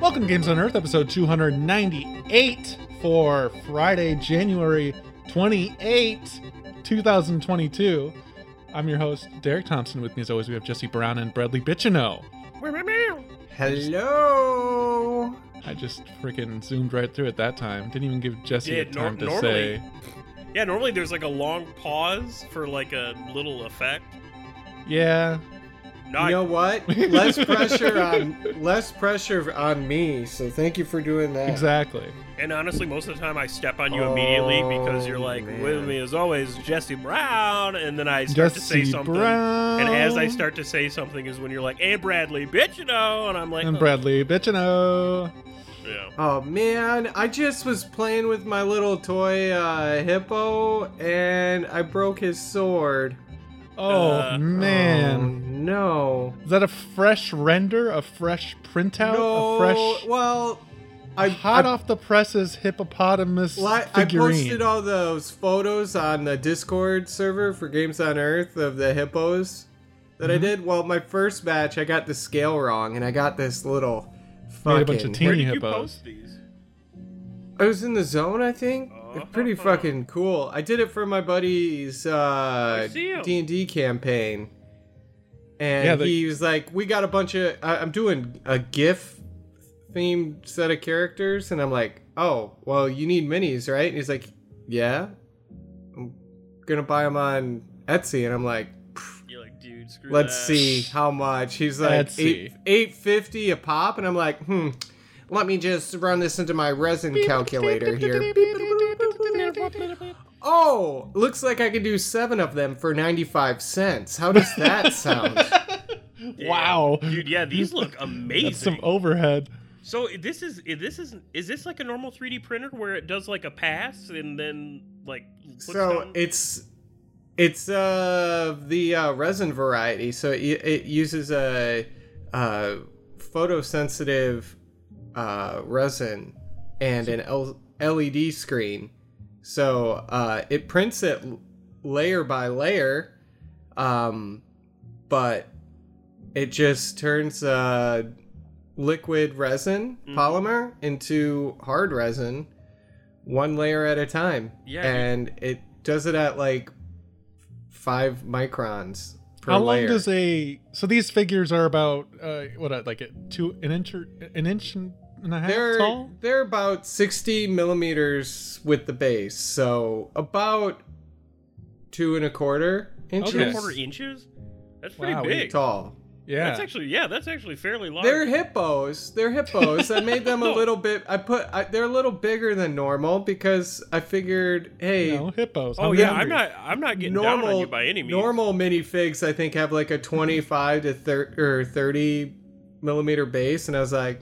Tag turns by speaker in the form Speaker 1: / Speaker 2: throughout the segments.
Speaker 1: Welcome to Games on Earth, episode 298 for Friday, January 28, 2022. I'm your host, Derek Thompson. With me, as always, we have Jesse Brown and Bradley Bitchino.
Speaker 2: Hello.
Speaker 1: I just freaking zoomed right through it that time. Didn't even give Jesse
Speaker 3: Yeah,
Speaker 1: a time
Speaker 3: nor-
Speaker 1: to say.
Speaker 3: Yeah, normally there's like a long pause for like a little effect.
Speaker 1: Yeah,
Speaker 3: Not
Speaker 2: You know what? Less pressure on less pressure on me. So thank you for doing that.
Speaker 1: exactly.
Speaker 3: and honestly, most of the time I step on you immediately because you're like
Speaker 2: Oh,
Speaker 3: with me as always, Jesse Brown, and then I start to say something.
Speaker 1: Brown.
Speaker 3: And as I start to say something is when you're like, "Hey, Bradley, bitch, you know," and I'm like,
Speaker 1: And
Speaker 3: "Oh,
Speaker 1: Bradley Bitchino.
Speaker 3: yeah.
Speaker 2: Oh man, I just was playing with my little toy uh, hippo and I broke his sword.
Speaker 1: Oh,
Speaker 3: Uh,
Speaker 1: man.
Speaker 2: Oh, no.
Speaker 1: Is that a fresh render? A fresh printout?
Speaker 2: no.
Speaker 1: A fresh,
Speaker 2: Well, I
Speaker 1: hot
Speaker 2: I,
Speaker 1: off the presses hippopotamus
Speaker 2: li- I posted all those photos on the Discord server for Games on Earth of the hippos that I
Speaker 1: Mhm.
Speaker 2: did. Well, my first batch, I got the scale wrong, and I got this little
Speaker 1: Made a
Speaker 2: fucking.
Speaker 1: bunch of teeny
Speaker 3: Where did you
Speaker 1: hippos.
Speaker 3: post these?
Speaker 2: I was in the zone, I think.
Speaker 3: Oh.
Speaker 2: Pretty fucking cool. I did it for my buddy's uh,
Speaker 3: I see 'em.
Speaker 2: D and D campaign, and
Speaker 1: Yeah, the-
Speaker 2: he was like, "We got a bunch of. I, I'm doing a GIF themed set of characters," and I'm like, "Oh, well, you need minis, right?" And he's like, "Yeah, I'm gonna buy them on Etsy," and I'm like.
Speaker 3: You're like, dude, screw
Speaker 2: Let's
Speaker 3: that.
Speaker 2: see how much. He's like
Speaker 1: Etsy.
Speaker 2: eight eight fifty a pop, and I'm like, hmm. Let me just run this into my resin calculator here. Oh, looks like I could do seven of them for ninety five cents. How does that sound?
Speaker 3: Yeah.
Speaker 1: Wow.
Speaker 3: dude. Yeah, these look amazing.
Speaker 1: That's
Speaker 3: amazing.
Speaker 1: some overhead.
Speaker 3: So this is this is is this like a normal 3D printer where it does like a pass and then like puts
Speaker 2: so
Speaker 3: down-
Speaker 2: it's it's uh the uh, resin variety. So it, it uses a uh, photosensitive uh, resin and an L- LED screen. So uh, it prints it layer by layer, um, but it just turns uh, liquid resin
Speaker 3: Mhm.
Speaker 2: polymer into hard resin one layer at a time.
Speaker 3: Yeah, you-
Speaker 2: and it does it at like five microns
Speaker 1: How long
Speaker 2: layer.
Speaker 1: does a so these figures are about uh what like a two an inch or- an inch and a half
Speaker 2: they're
Speaker 1: tall?
Speaker 2: they're about 60 millimeters with the base so about two and a quarter inches
Speaker 3: two and a quarter inches. That's pretty
Speaker 1: Wow,
Speaker 3: big.
Speaker 2: tall
Speaker 1: Yeah.
Speaker 3: That's actually yeah, that's actually fairly large.
Speaker 2: they're hippos they're hippos i made them a little bit i put I, they're a little bigger than normal because i figured hey
Speaker 1: you know, hippos.
Speaker 3: oh
Speaker 1: I'm
Speaker 3: yeah,
Speaker 1: hungry.
Speaker 3: I'm not I'm not getting down on
Speaker 2: normal
Speaker 3: you by any means.
Speaker 2: normal minifigs i think have like a 25 to 30 or 30 millimeter base and i was like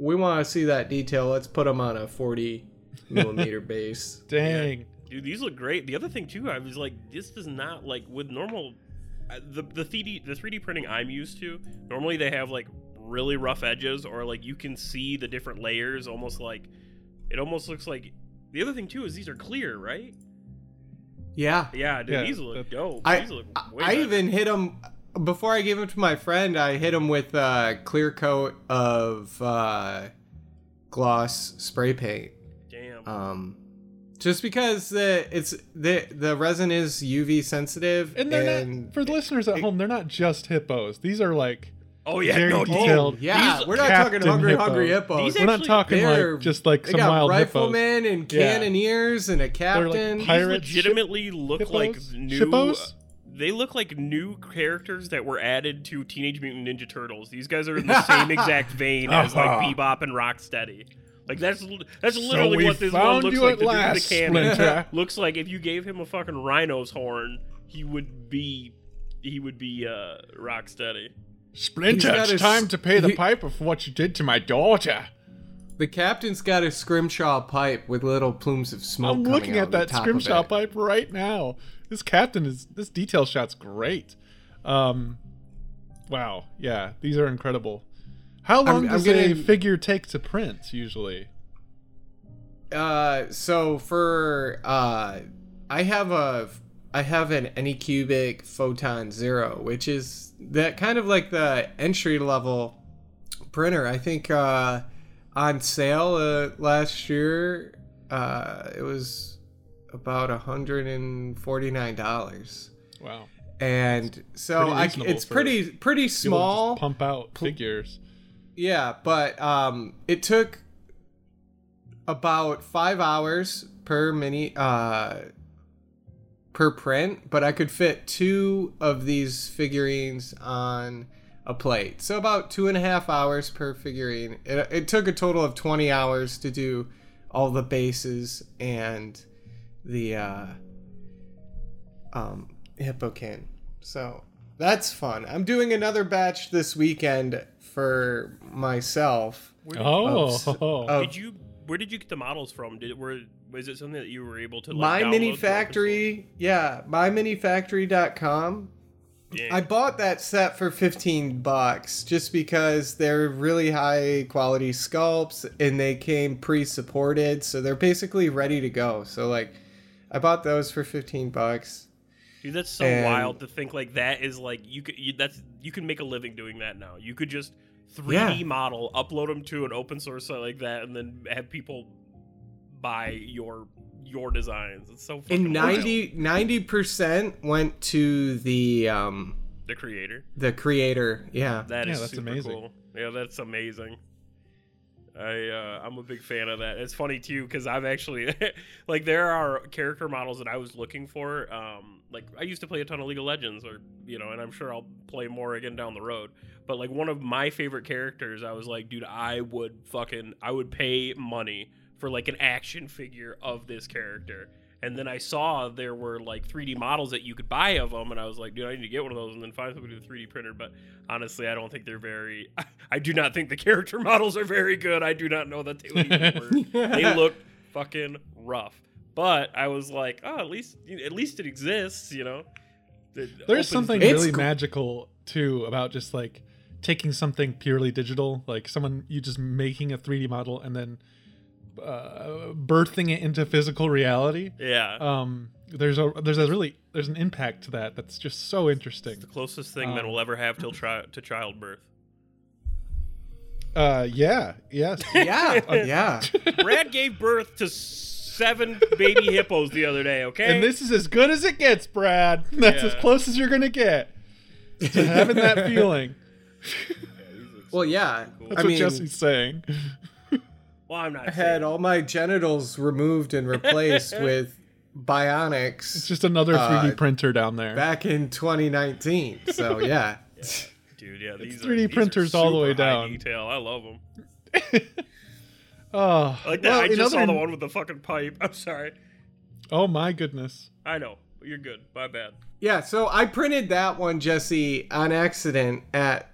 Speaker 2: we want to see that detail let's put them on a 40 millimeter base
Speaker 1: Dang.
Speaker 3: Dude, these look great. The other thing too, I was like, this does not like with normal, uh, the the 3D the 3D printing I'm used to. Normally they have like really rough edges, or like you can see the different layers, almost like it almost looks like. The other thing too is these are clear, right?
Speaker 2: yeah
Speaker 3: Yeah, dude,
Speaker 1: Yeah,
Speaker 3: these look dope.
Speaker 2: I,
Speaker 3: these look
Speaker 2: I,
Speaker 3: way
Speaker 2: I even hit him before I gave him to my friend. I hit him with a clear coat of uh, gloss spray paint.
Speaker 3: damn.
Speaker 2: Um, just because the it's the the resin is UV sensitive,
Speaker 1: And they're
Speaker 2: and
Speaker 1: not for the listeners at home, they're not just hippos. These are like
Speaker 3: oh yeah,
Speaker 1: very
Speaker 3: no,
Speaker 1: detailed.
Speaker 2: oh, yeah,
Speaker 3: These-
Speaker 2: we're not talking hungry,
Speaker 1: Hippo.
Speaker 2: hungry hippos.
Speaker 3: These
Speaker 1: we're not talking like just like some
Speaker 2: got
Speaker 1: wild hippos.
Speaker 2: riflemen and
Speaker 1: Yeah.
Speaker 2: cannoneers and a
Speaker 1: like
Speaker 2: captain.
Speaker 3: These
Speaker 1: pirate
Speaker 3: legitimately look
Speaker 1: hippos?
Speaker 3: like new.
Speaker 1: Shippos?
Speaker 3: They look like new characters that were added to Teenage Mutant Ninja Turtles. These guys are in the same exact vein as like
Speaker 1: Uh-huh.
Speaker 3: Bebop and Rocksteady. Like that's that's literally
Speaker 1: we
Speaker 3: what this one looks like.
Speaker 1: at
Speaker 3: The
Speaker 1: last,
Speaker 3: the cannon
Speaker 1: Splinter.
Speaker 3: looks like if you gave him a fucking rhino's horn, he would be he would be uh Rocksteady.
Speaker 1: Splinter,
Speaker 2: He's
Speaker 1: it's time to pay the
Speaker 2: he-
Speaker 1: piper for what you did to my daughter.
Speaker 2: The captain's got a scrimshaw pipe with little plumes of smoke.
Speaker 1: I'm looking at that scrimshaw pipe right now. This captain is this detail shot's great. Um, wow, yeah, these are incredible. How long
Speaker 2: I'm
Speaker 1: does a
Speaker 2: getting-
Speaker 1: figure take to print usually?
Speaker 2: Uh, so for uh, I have a I have an Anycubic Photon Zero, which is that kind of like the entry level printer. I think uh, on sale uh, last year, uh, it was about hundred and forty nine dollars.
Speaker 1: Wow.
Speaker 2: And so
Speaker 1: Pretty
Speaker 2: I, it's pretty pretty small.
Speaker 1: pump out figures.
Speaker 2: Yeah, but um, it took about five hours per mini uh, per print, but I could fit two of these figurines on a plate. So about two and a half hours per figurine. It, it took a total of twenty hours to do all the bases and the uh, um, hippokin. So that's fun. I'm doing another batch this weekend for myself.
Speaker 3: Where,
Speaker 1: Oh,
Speaker 2: of-
Speaker 3: did you? Where did you get the models from? Did were was it something that you were able to? Like,
Speaker 2: my
Speaker 3: download
Speaker 2: mini
Speaker 3: through open
Speaker 2: factory, yeah, myminifactory.com.
Speaker 3: source?
Speaker 2: I bought that set for 15 bucks just because they're really high quality sculpts and they came pre-supported, so they're basically ready to go. So like I bought those for 15 bucks.
Speaker 3: Dude, that's so
Speaker 2: And-
Speaker 3: wild to think like that is like you could you, that's you can make a living doing that now. You could just 3D
Speaker 2: Yeah.
Speaker 3: model, upload them to an open source site like that, and then have people buy your your designs. It's so fucking
Speaker 2: And
Speaker 3: wild.
Speaker 2: 90 90% went to the um
Speaker 3: the creator.
Speaker 2: the creator. Yeah.
Speaker 3: That is
Speaker 1: Yeah, that's
Speaker 3: super
Speaker 1: amazing.
Speaker 3: cool. Yeah, that's amazing. I uh, I'm a big fan of that. It's funny too because I've actually like there are character models that I was looking for. Um, like I used to play a ton of League of Legends, or you know, and I'm sure I'll play more again down the road. But like one of my favorite characters, I was like, dude, I would fucking I would pay money for like an action figure of this character. And then I saw there were like 3D models that you could buy of them, and I was like, dude, I need to get one of those, and then find somebody with a 3D printer. But honestly, I don't think they're very. I do not think the character models are very good. I do not know that they would even work. they look fucking rough. But I was like, oh, at least at least it exists, you know. It
Speaker 1: There's something
Speaker 3: the-
Speaker 1: really
Speaker 2: gr-
Speaker 1: magical too about just like taking something purely digital, like someone you just making a 3D model and then uh, birthing it into physical reality.
Speaker 3: Yeah,
Speaker 1: Um, there's a there's a really there's an impact to that that's just so interesting.
Speaker 3: the closest thing that
Speaker 1: um,
Speaker 3: will ever have till tri- to childbirth.
Speaker 1: Uh, yeah, yes.
Speaker 2: Yeah. yeah.
Speaker 3: Brad gave birth to seven baby hippos the other day. Okay,
Speaker 1: And this is as good as it gets, Brad. That's as close as you're gonna get to having that feeling.
Speaker 2: Well, yeah.
Speaker 1: That's
Speaker 2: I
Speaker 1: what
Speaker 2: mean,
Speaker 1: Jesse's saying.
Speaker 3: Well, I'm not.
Speaker 2: I had
Speaker 3: saying-
Speaker 2: all my genitals removed and replaced with bionics.
Speaker 1: It's just another 3D
Speaker 2: Uh,
Speaker 1: printer down there.
Speaker 2: back in 2019. So yeah.
Speaker 3: dude. Yeah, these
Speaker 1: 3D
Speaker 3: are, these are
Speaker 1: printers all the way
Speaker 3: super high
Speaker 1: down.
Speaker 3: Detail. I love them.
Speaker 1: oh,
Speaker 3: Like that.
Speaker 1: well,
Speaker 3: I just saw the one with the fucking pipe. I'm sorry.
Speaker 1: Oh my goodness.
Speaker 3: I know. You're good. My bad.
Speaker 2: Yeah, so I printed that one, Jesse, on accident at.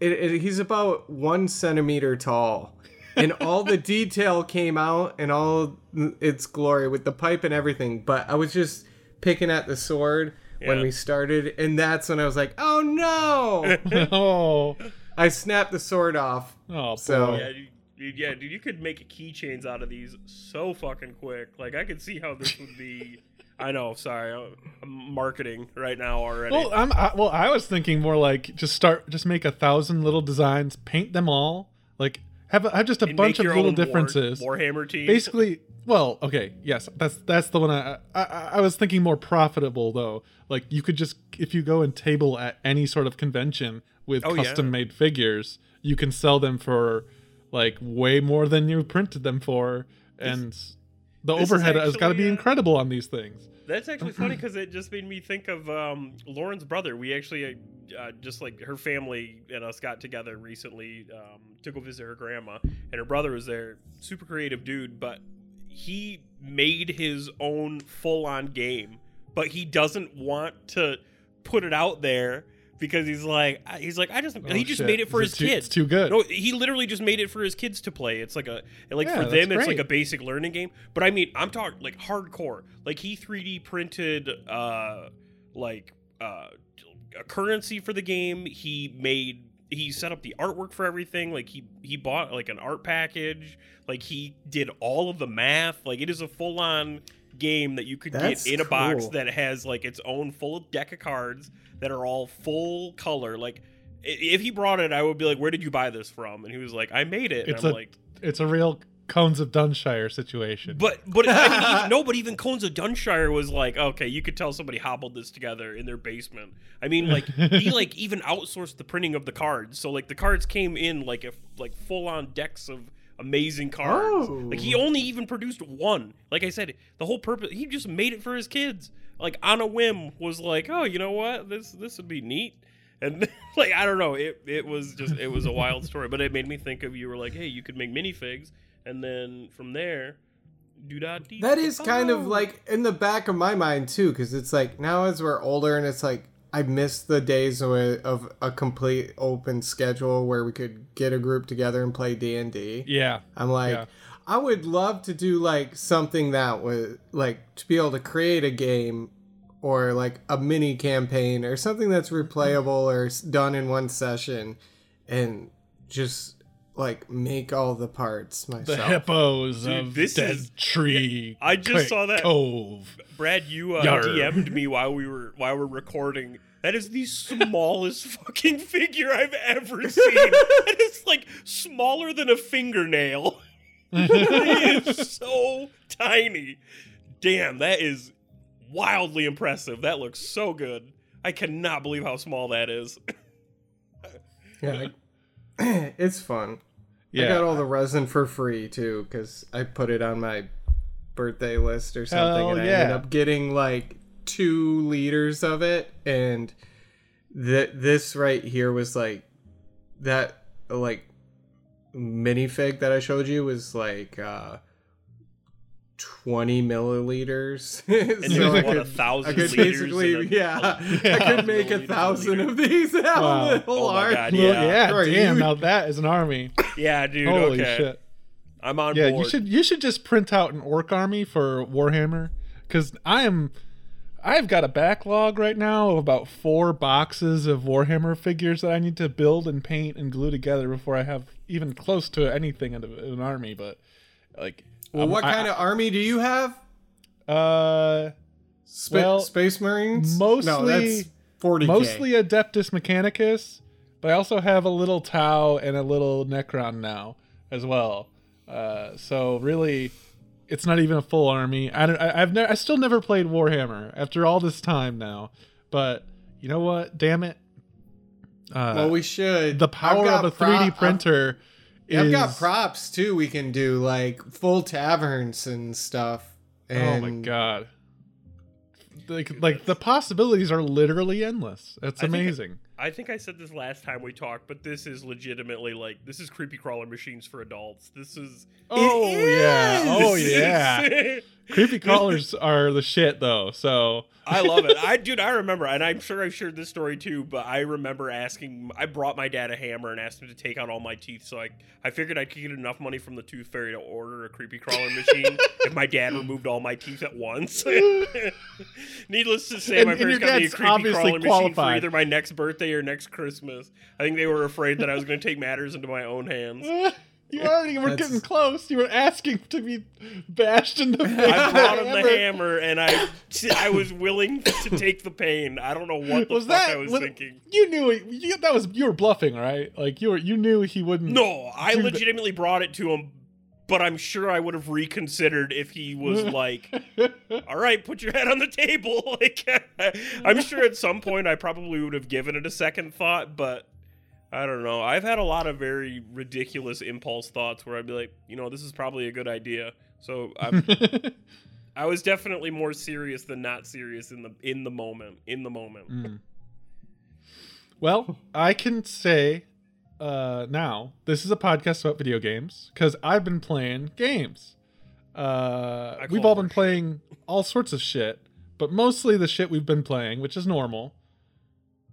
Speaker 2: It, it, he's about one centimeter tall, and all the detail came out in all its glory with the pipe and everything. But I was just picking at the sword when we started, and that's when I was like, "Oh no!"
Speaker 1: oh,
Speaker 2: I snapped the sword off.
Speaker 1: oh
Speaker 2: So-
Speaker 1: boy.
Speaker 3: Yeah, dude, dude, yeah, dude. You could make keychains out of these so fucking quick. Like I could see how this would be. I know. Sorry, I'm- I'm marketing right now already.
Speaker 1: Well, I'm I, well. I was thinking more like just start, just make a thousand little designs, paint them all, like have, a, have just a
Speaker 3: And
Speaker 1: bunch of little
Speaker 3: own War-
Speaker 1: differences.
Speaker 3: Warhammer team.
Speaker 1: Basically, well, okay, yes, that's that's the one. I, I I was thinking more profitable though. Like you could just if you go and table at any sort of convention with
Speaker 3: Oh, yeah.
Speaker 1: custom made figures, you can sell them for like way more than you printed them for, and the
Speaker 3: this is
Speaker 1: overhead has got to be
Speaker 3: uh,
Speaker 1: incredible on these things.
Speaker 3: That's actually funny because it just made me think of um, Lauren's brother. We actually uh, just like her family and us got together recently um, to go visit her grandma, and her brother was there. Super creative dude, but he made his own full-on game, but he doesn't want to put it out there because he's like he's like I just
Speaker 1: Oh,
Speaker 3: he just
Speaker 1: shit.
Speaker 3: made it for
Speaker 1: Is
Speaker 3: his
Speaker 1: too,
Speaker 3: kids.
Speaker 1: It's too good.
Speaker 3: No, he literally just made it for his kids to play. It's like a like
Speaker 1: Yeah,
Speaker 3: for them, it's like a basic learning game. But I mean, I'm talking like hardcore. Like he 3D printed uh like uh a currency for the game. He made he set up the artwork for everything. Like he he bought like an art package. Like he did all of the math. Like it is a full on game that you could
Speaker 2: That's
Speaker 3: get in a box
Speaker 2: cool.
Speaker 3: that has like its own full deck of cards that are all full color. Like if he brought it, I would be like, "Where did you buy this from?" And he was like, "I made it." And
Speaker 1: It's
Speaker 3: I'm
Speaker 1: a-
Speaker 3: like,
Speaker 1: It's a real Cones of Dunshire situation.
Speaker 3: But but I mean, even, no, but even Cones of Dunshire was like, okay, you could tell somebody hobbled this together in their basement. I mean, like he like even outsourced the printing of the cards, so like the cards came in like a like full on decks of amazing cards.
Speaker 2: Oh.
Speaker 3: Like he oh. only even produced one. Like I said, the whole purpose he just made it for his kids. Like on a whim, was like, oh, you know what, this this would be neat. And like I don't know, it it was just it was a wild story, but it made me think of you were like, hey, you could make minifigs, and then from there, do that.
Speaker 2: That is kind of like in the back of my mind too, because it's like now as we're older and it's like I miss the days of, of a complete open schedule where we could get a group together and play D and D.
Speaker 1: yeah.
Speaker 2: I'm like,
Speaker 1: Yeah.
Speaker 2: I would love to do like something that was like to be able to create a game or like a mini campaign or something that's replayable or done in one session and just like make all the parts myself.
Speaker 1: The hippos
Speaker 3: Dude,
Speaker 1: of
Speaker 3: this
Speaker 1: Dead
Speaker 3: is-
Speaker 1: Tree.
Speaker 3: I just saw that.
Speaker 1: Cove.
Speaker 3: Brad, you uh,
Speaker 1: Yarr.
Speaker 3: DM'd me while we were while we're recording. That is the smallest fucking figure I've ever seen. That is like smaller than a fingernail. it is so tiny. Damn, that is wildly impressive. That looks so good. I cannot believe how small that is.
Speaker 2: Yeah, I- it's fun. I got all the resin for free too because I put it on my birthday list or something,
Speaker 1: Hell
Speaker 2: and I ended up getting like two liters of it. And that this right here was like that like minifig that I showed you was like uh 20 milliliters.
Speaker 3: And
Speaker 2: So
Speaker 3: there's
Speaker 2: I
Speaker 3: what a thousand
Speaker 2: I could
Speaker 3: liters
Speaker 2: basically,
Speaker 3: and a-
Speaker 2: yeah,
Speaker 1: Yeah.
Speaker 2: I could make a thousand
Speaker 3: liter.
Speaker 2: of these. Have
Speaker 1: Wow.
Speaker 2: a little
Speaker 3: Oh my
Speaker 2: army.
Speaker 3: God,
Speaker 1: Well,
Speaker 3: Yeah.
Speaker 1: yeah,
Speaker 2: Right,
Speaker 1: damn. Now that is an army.
Speaker 3: Yeah, dude.
Speaker 1: Holy
Speaker 3: okay,
Speaker 1: shit.
Speaker 3: I'm on
Speaker 1: Yeah,
Speaker 3: board.
Speaker 1: you should you should just print out an orc army for Warhammer because I am I've got a backlog right now of about four boxes of Warhammer figures that I need to build and paint and glue together before I have even close to anything in, in an army. But like,
Speaker 2: Well,
Speaker 1: um,
Speaker 2: what
Speaker 1: I-
Speaker 2: kind of army do you have?
Speaker 1: Uh,
Speaker 2: Spa-
Speaker 1: Well,
Speaker 2: Space Marines?
Speaker 1: mostly-
Speaker 2: no, 40k.
Speaker 1: mostly Adeptus Mechanicus, but I also have a little Tau and a little Necron now as well. Uh, so really, it's not even a full army. I don't, I, I've never, I still never played Warhammer after all this time now. But you know what? Damn it! Uh,
Speaker 2: Well, we should.
Speaker 1: the power of a 3D
Speaker 2: I've-
Speaker 1: printer
Speaker 2: yeah, I've got props too. We can do like full taverns and stuff.
Speaker 1: oh my god! Like, like the possibilities are literally endless. It's
Speaker 3: I think-
Speaker 1: amazing.
Speaker 3: I think I said this last time we talked, but this is legitimately like this is creepy crawler machines for adults. This is
Speaker 1: oh yeah! Oh yeah! Creepy crawlers are the shit though. So
Speaker 3: I love it. I dude, I remember, and I'm sure I've shared this story too. But I remember asking. I brought my dad a hammer and asked him to take out all my teeth. So I, I figured I could get enough money from the tooth fairy to order a creepy crawler machine if my dad removed all my teeth at once. Needless to say,
Speaker 1: And-
Speaker 3: my parents got me a creepy crawler machine for either my next birthday or next Christmas. I think they were afraid that I was going to take matters into my own hands.
Speaker 1: You already were
Speaker 2: That's-
Speaker 1: getting close. You were asking to be bashed in the face.
Speaker 3: I brought him the
Speaker 1: Hammer.
Speaker 3: hammer, and I, I was willing to take the pain. I don't know what the
Speaker 1: Was
Speaker 3: fuck
Speaker 1: that
Speaker 3: I was
Speaker 1: was-
Speaker 3: thinking.
Speaker 1: You knew it. You, that was you were bluffing, right? Like you were. You knew he wouldn't.
Speaker 3: No, I
Speaker 1: Dude,
Speaker 3: legitimately brought it to him, but I'm sure I would have reconsidered if he was like, "All right, put your head on the table." Like, I'm sure at some point I probably would have given it a second thought, but I don't know. I've had a lot of very ridiculous impulse thoughts where I'd be like, you know, this is probably a good idea. So I'm, I was definitely more serious than not serious in the in the moment. In the moment.
Speaker 1: Mm. Well, I can say uh, now this is a podcast about video games because I've been playing games. Uh, we've all been
Speaker 3: shit.
Speaker 1: playing all sorts of shit, but mostly the shit we've been playing, which is normal.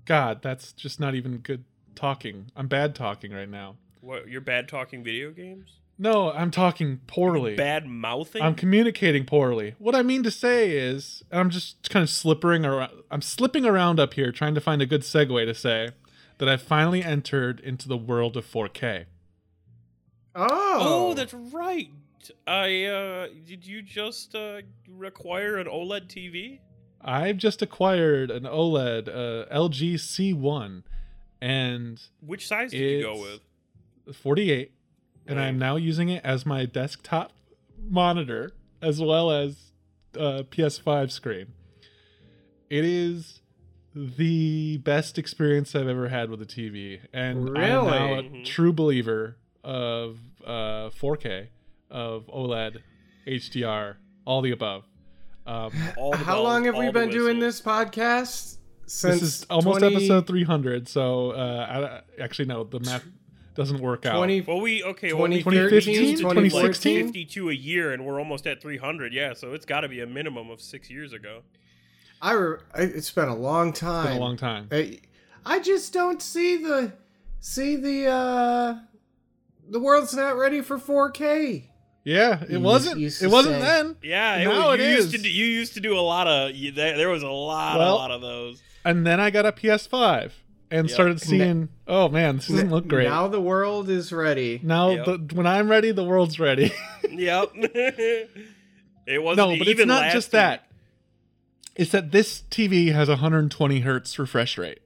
Speaker 1: God, that's just not even good talking. I'm bad talking right now.
Speaker 3: What? You're bad talking video games?
Speaker 1: No, I'm talking poorly.
Speaker 3: Bad mouthing?
Speaker 1: I'm communicating poorly. What I mean to say is, and I'm just kind of slipping around. I'm slipping around up here, trying to find a good segue to say that I finally entered into the world of 4K.
Speaker 2: Oh,
Speaker 3: Oh, that's right. I uh did you just uh require an OLED TV?
Speaker 1: I've just acquired an OLED uh, LG C1, and
Speaker 3: Which size did you go with?
Speaker 1: 48 and i'm now using it as my desktop monitor as well as uh, ps5 screen it is the best experience i've ever had with a tv and i'm now a
Speaker 3: Really? Mhm.
Speaker 1: true believer of uh, 4k of oled hdr all the above um,
Speaker 3: All the
Speaker 2: How
Speaker 3: bells,
Speaker 2: long have we been doing this podcast? Since
Speaker 1: this is almost
Speaker 2: 20
Speaker 1: episode 300 so uh, I, actually no the math doesn't work out
Speaker 2: 20
Speaker 3: Well, we okay. Well, we
Speaker 1: 2015,
Speaker 2: 2014.
Speaker 3: 52 a year, and we're almost at 300. Yeah, so it's got to be a minimum of six years ago.
Speaker 2: I, re- it's been a long time.
Speaker 1: It's been a long time
Speaker 2: I, I just don't see the see the uh the world's not ready for 4K.
Speaker 1: yeah it
Speaker 2: You
Speaker 1: wasn't it wasn't
Speaker 2: say-
Speaker 1: then
Speaker 3: Yeah, it
Speaker 1: Now
Speaker 3: was,
Speaker 1: it
Speaker 3: you used
Speaker 1: is.
Speaker 3: to do, you used to do a lot of you, there, there was a lot
Speaker 1: Well,
Speaker 3: a lot of those.
Speaker 1: And then I got a PS5 and
Speaker 3: Yep.
Speaker 1: started seeing, oh man, this doesn't look great. Now,
Speaker 2: Now the world is ready.
Speaker 3: Yep.
Speaker 1: the, when I'm ready, the world's ready.
Speaker 3: yep. it wasn't
Speaker 1: no, but
Speaker 3: even
Speaker 1: it's not
Speaker 3: last
Speaker 1: just
Speaker 3: week.
Speaker 1: that. It's that this TV has 120 hertz refresh rate.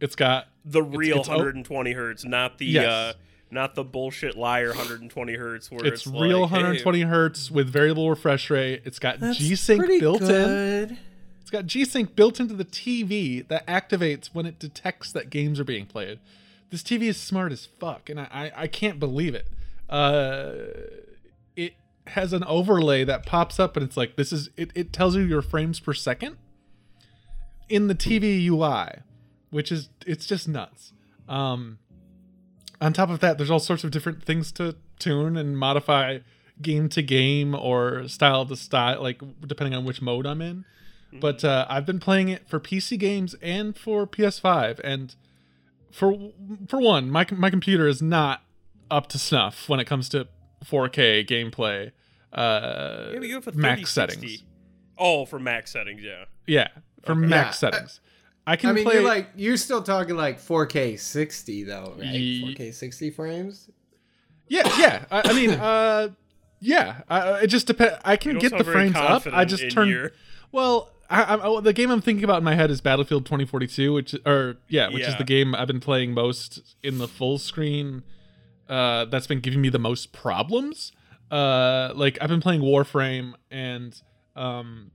Speaker 1: It's got
Speaker 3: The real
Speaker 1: it's o-
Speaker 3: 120 hertz, not the
Speaker 1: Yes.
Speaker 3: uh, not the bullshit liar 120 hertz where
Speaker 1: it's
Speaker 3: it's,
Speaker 1: real
Speaker 3: like, hey,
Speaker 1: 120 hertz with variable refresh rate. It's got G-Sync
Speaker 2: pretty
Speaker 1: built in. It's got G-Sync built into the TV that activates when it detects that games are being played. This TV is smart as fuck, and I, I, I can't believe it. Uh, it has an overlay that pops up, and it's like this is it. It tells you your frames per second in the TV UI, which is it's just nuts. Um, on top of that, there's all sorts of different things to tune and modify game to game or style to style, like depending on which mode I'm in. But uh, I've been playing it for PC games and for PS5, and for for one, my my computer is not up to snuff when it comes to 4K gameplay. Uh,
Speaker 3: Yeah, but you have a
Speaker 1: max
Speaker 3: 3060.
Speaker 1: settings.
Speaker 3: Oh, for max settings, yeah.
Speaker 1: Yeah, for
Speaker 3: Okay.
Speaker 1: max
Speaker 2: Yeah, I-
Speaker 1: settings. I can
Speaker 2: I mean,
Speaker 1: play
Speaker 2: you're like you're still talking like 4K 60 though, right?
Speaker 1: Ye-
Speaker 2: 4K 60 frames.
Speaker 1: Yeah, yeah. I, I mean, uh, yeah. I, it just depends. I can get the frames up. I just turn.
Speaker 3: your-
Speaker 1: Well, I, I, I- the game I'm thinking about in my head is Battlefield 2042, which or yeah, which is the game I've been playing most in the full screen. Uh, that's been giving me the most problems. Uh, like I've been playing Warframe and um,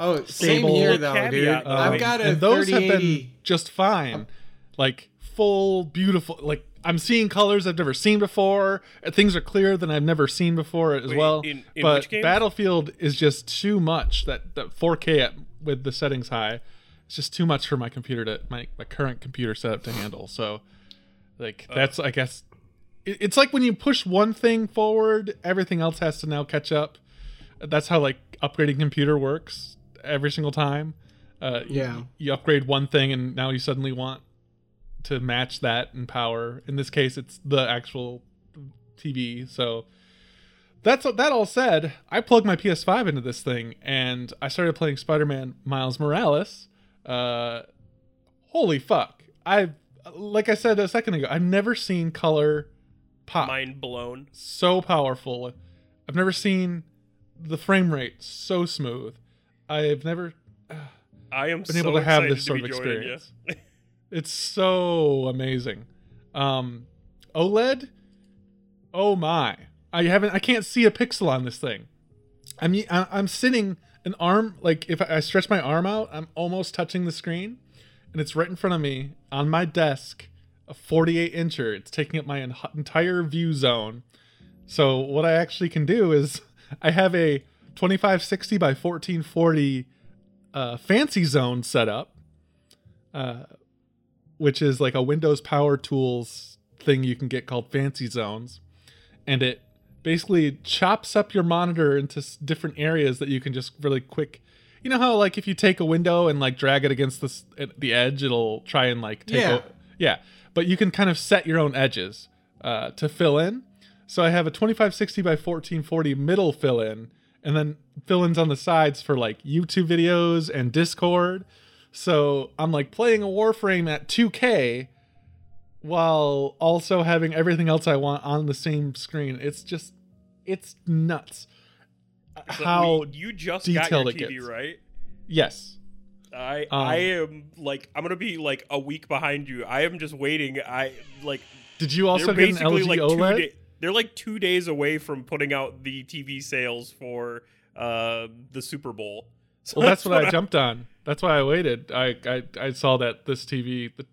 Speaker 2: Oh, same
Speaker 1: Sable-
Speaker 2: here though,
Speaker 3: caveat,
Speaker 2: dude.
Speaker 3: though,
Speaker 2: I've
Speaker 1: um,
Speaker 2: got a
Speaker 1: and those have been just fine. Like full, beautiful. Like I'm seeing colors I've never seen before. uh, Things are clearer than I've never seen before as
Speaker 3: Wait,
Speaker 1: well.
Speaker 3: in- in
Speaker 1: but
Speaker 3: which?
Speaker 1: Battlefield is just too much. That that 4K at, with the settings high, it's just too much for my computer to my my current computer setup to handle. So, like
Speaker 3: Oh.
Speaker 1: that's I guess. it- It's like when you push one thing forward, everything else has to now catch up. That's how like upgrading computer works every single time. Uh, you-
Speaker 2: Yeah.
Speaker 1: you upgrade one thing and now you suddenly want to match that in power. In this case, it's the actual TV. So that's that all said. I plugged my PS5 into this thing and I started playing Spider-Man Miles Morales. Uh, holy fuck! I like I said a second ago. I've never seen color pop
Speaker 3: Mind blown.
Speaker 1: so powerful. I've never seen the frame rate so smooth. I've never
Speaker 3: I am
Speaker 1: been
Speaker 3: so
Speaker 1: able to have this sort of experience. it's so amazing. Um, OLED. Oh my! I haven't. I can't see a pixel on this thing. I- I'm sitting an arm like if I stretch my arm out, I'm almost touching the screen, and it's right in front of me on my desk. A 48 incher. It's taking up my en- entire view zone. So what I actually can do is I have a 2560 by 1440 uh, fancy zone set up, uh, which is like a Windows Power Tools thing you can get called Fancy Zones, and it basically chops up your monitor into s- different areas that you can just really quick. You know how like if you take a window and like drag it against the s- the edge, it'll try and like take
Speaker 2: Yeah.
Speaker 1: yeah, but you can kind of set your own edges uh, to fill in. So I have a 2560 by 1440 middle fill in, and then fill ins on the sides for like YouTube videos and Discord. So I'm like playing a Warframe at 2K while also having everything else I want on the same screen. It's just, it's nuts.
Speaker 3: So
Speaker 1: How,
Speaker 3: we- you just got your
Speaker 1: detailed
Speaker 3: TV,
Speaker 1: gets.
Speaker 3: right?
Speaker 1: yes.
Speaker 3: I
Speaker 1: Um,
Speaker 3: I am like I'm gonna be like a week behind you. I am just waiting. I like
Speaker 1: Did you also get an LG
Speaker 3: like
Speaker 1: OLED?
Speaker 3: two. Da- they're like two days away from putting out the TV sales for uh the Super Bowl. So
Speaker 1: well, that's what I
Speaker 3: I'm-
Speaker 1: jumped on. That's why I waited. I I, I saw that this TV, the,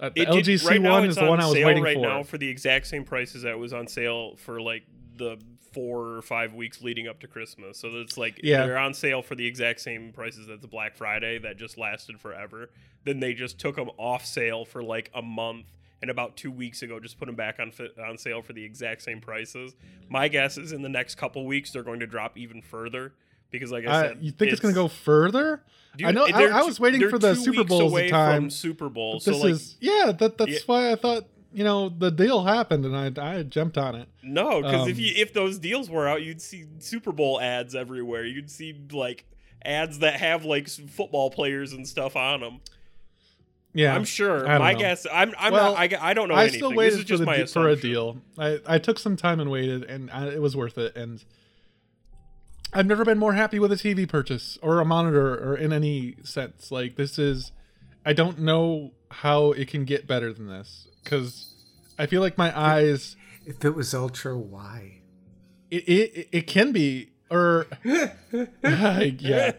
Speaker 1: uh, the LG
Speaker 3: did-
Speaker 1: C1
Speaker 3: right now
Speaker 1: is
Speaker 3: it's
Speaker 1: the one
Speaker 3: on
Speaker 1: I was
Speaker 3: sale
Speaker 1: waiting
Speaker 3: right
Speaker 1: for.
Speaker 3: now for the exact same prices that was on sale for like the four or five weeks leading up to Christmas. So it's like
Speaker 1: Yeah.
Speaker 3: they're on sale for the exact same prices as the Black Friday that just lasted forever. Then they just took them off sale for like a month. And about two weeks ago, just put them back on on sale for the exact same prices. My guess is in the next couple weeks they're going to drop even further because, like I said,
Speaker 1: you think it's, going to go further? I know. I, I was waiting for the Super
Speaker 3: weeks
Speaker 1: Bowls
Speaker 3: away
Speaker 1: at time.
Speaker 3: From Super Bowl, so
Speaker 1: this
Speaker 3: like
Speaker 1: is yeah. That that's
Speaker 3: Yeah.
Speaker 1: why I thought you know the deal happened and I I jumped on it.
Speaker 3: No, because if
Speaker 1: Um,
Speaker 3: you if those deals were out, you'd see Super Bowl ads everywhere. You'd see like ads that have like football players and stuff on them.
Speaker 1: Yeah,
Speaker 3: I'm sure.
Speaker 1: I
Speaker 3: My
Speaker 1: know.
Speaker 3: guess. I'm. I'm
Speaker 1: Well,
Speaker 3: not. I, I don't know
Speaker 1: I
Speaker 3: anything.
Speaker 1: still
Speaker 3: this
Speaker 1: waited
Speaker 3: is
Speaker 1: for
Speaker 3: just
Speaker 1: the
Speaker 3: my
Speaker 1: for a deal. I I took some time and waited, and I, it was worth it. And I've never been more happy with a TV purchase or a monitor or in any sense. Like this is, I don't know how it can get better than this because I feel like my eyes.
Speaker 2: If it was ultra wide.
Speaker 1: It it, it can be or yeah.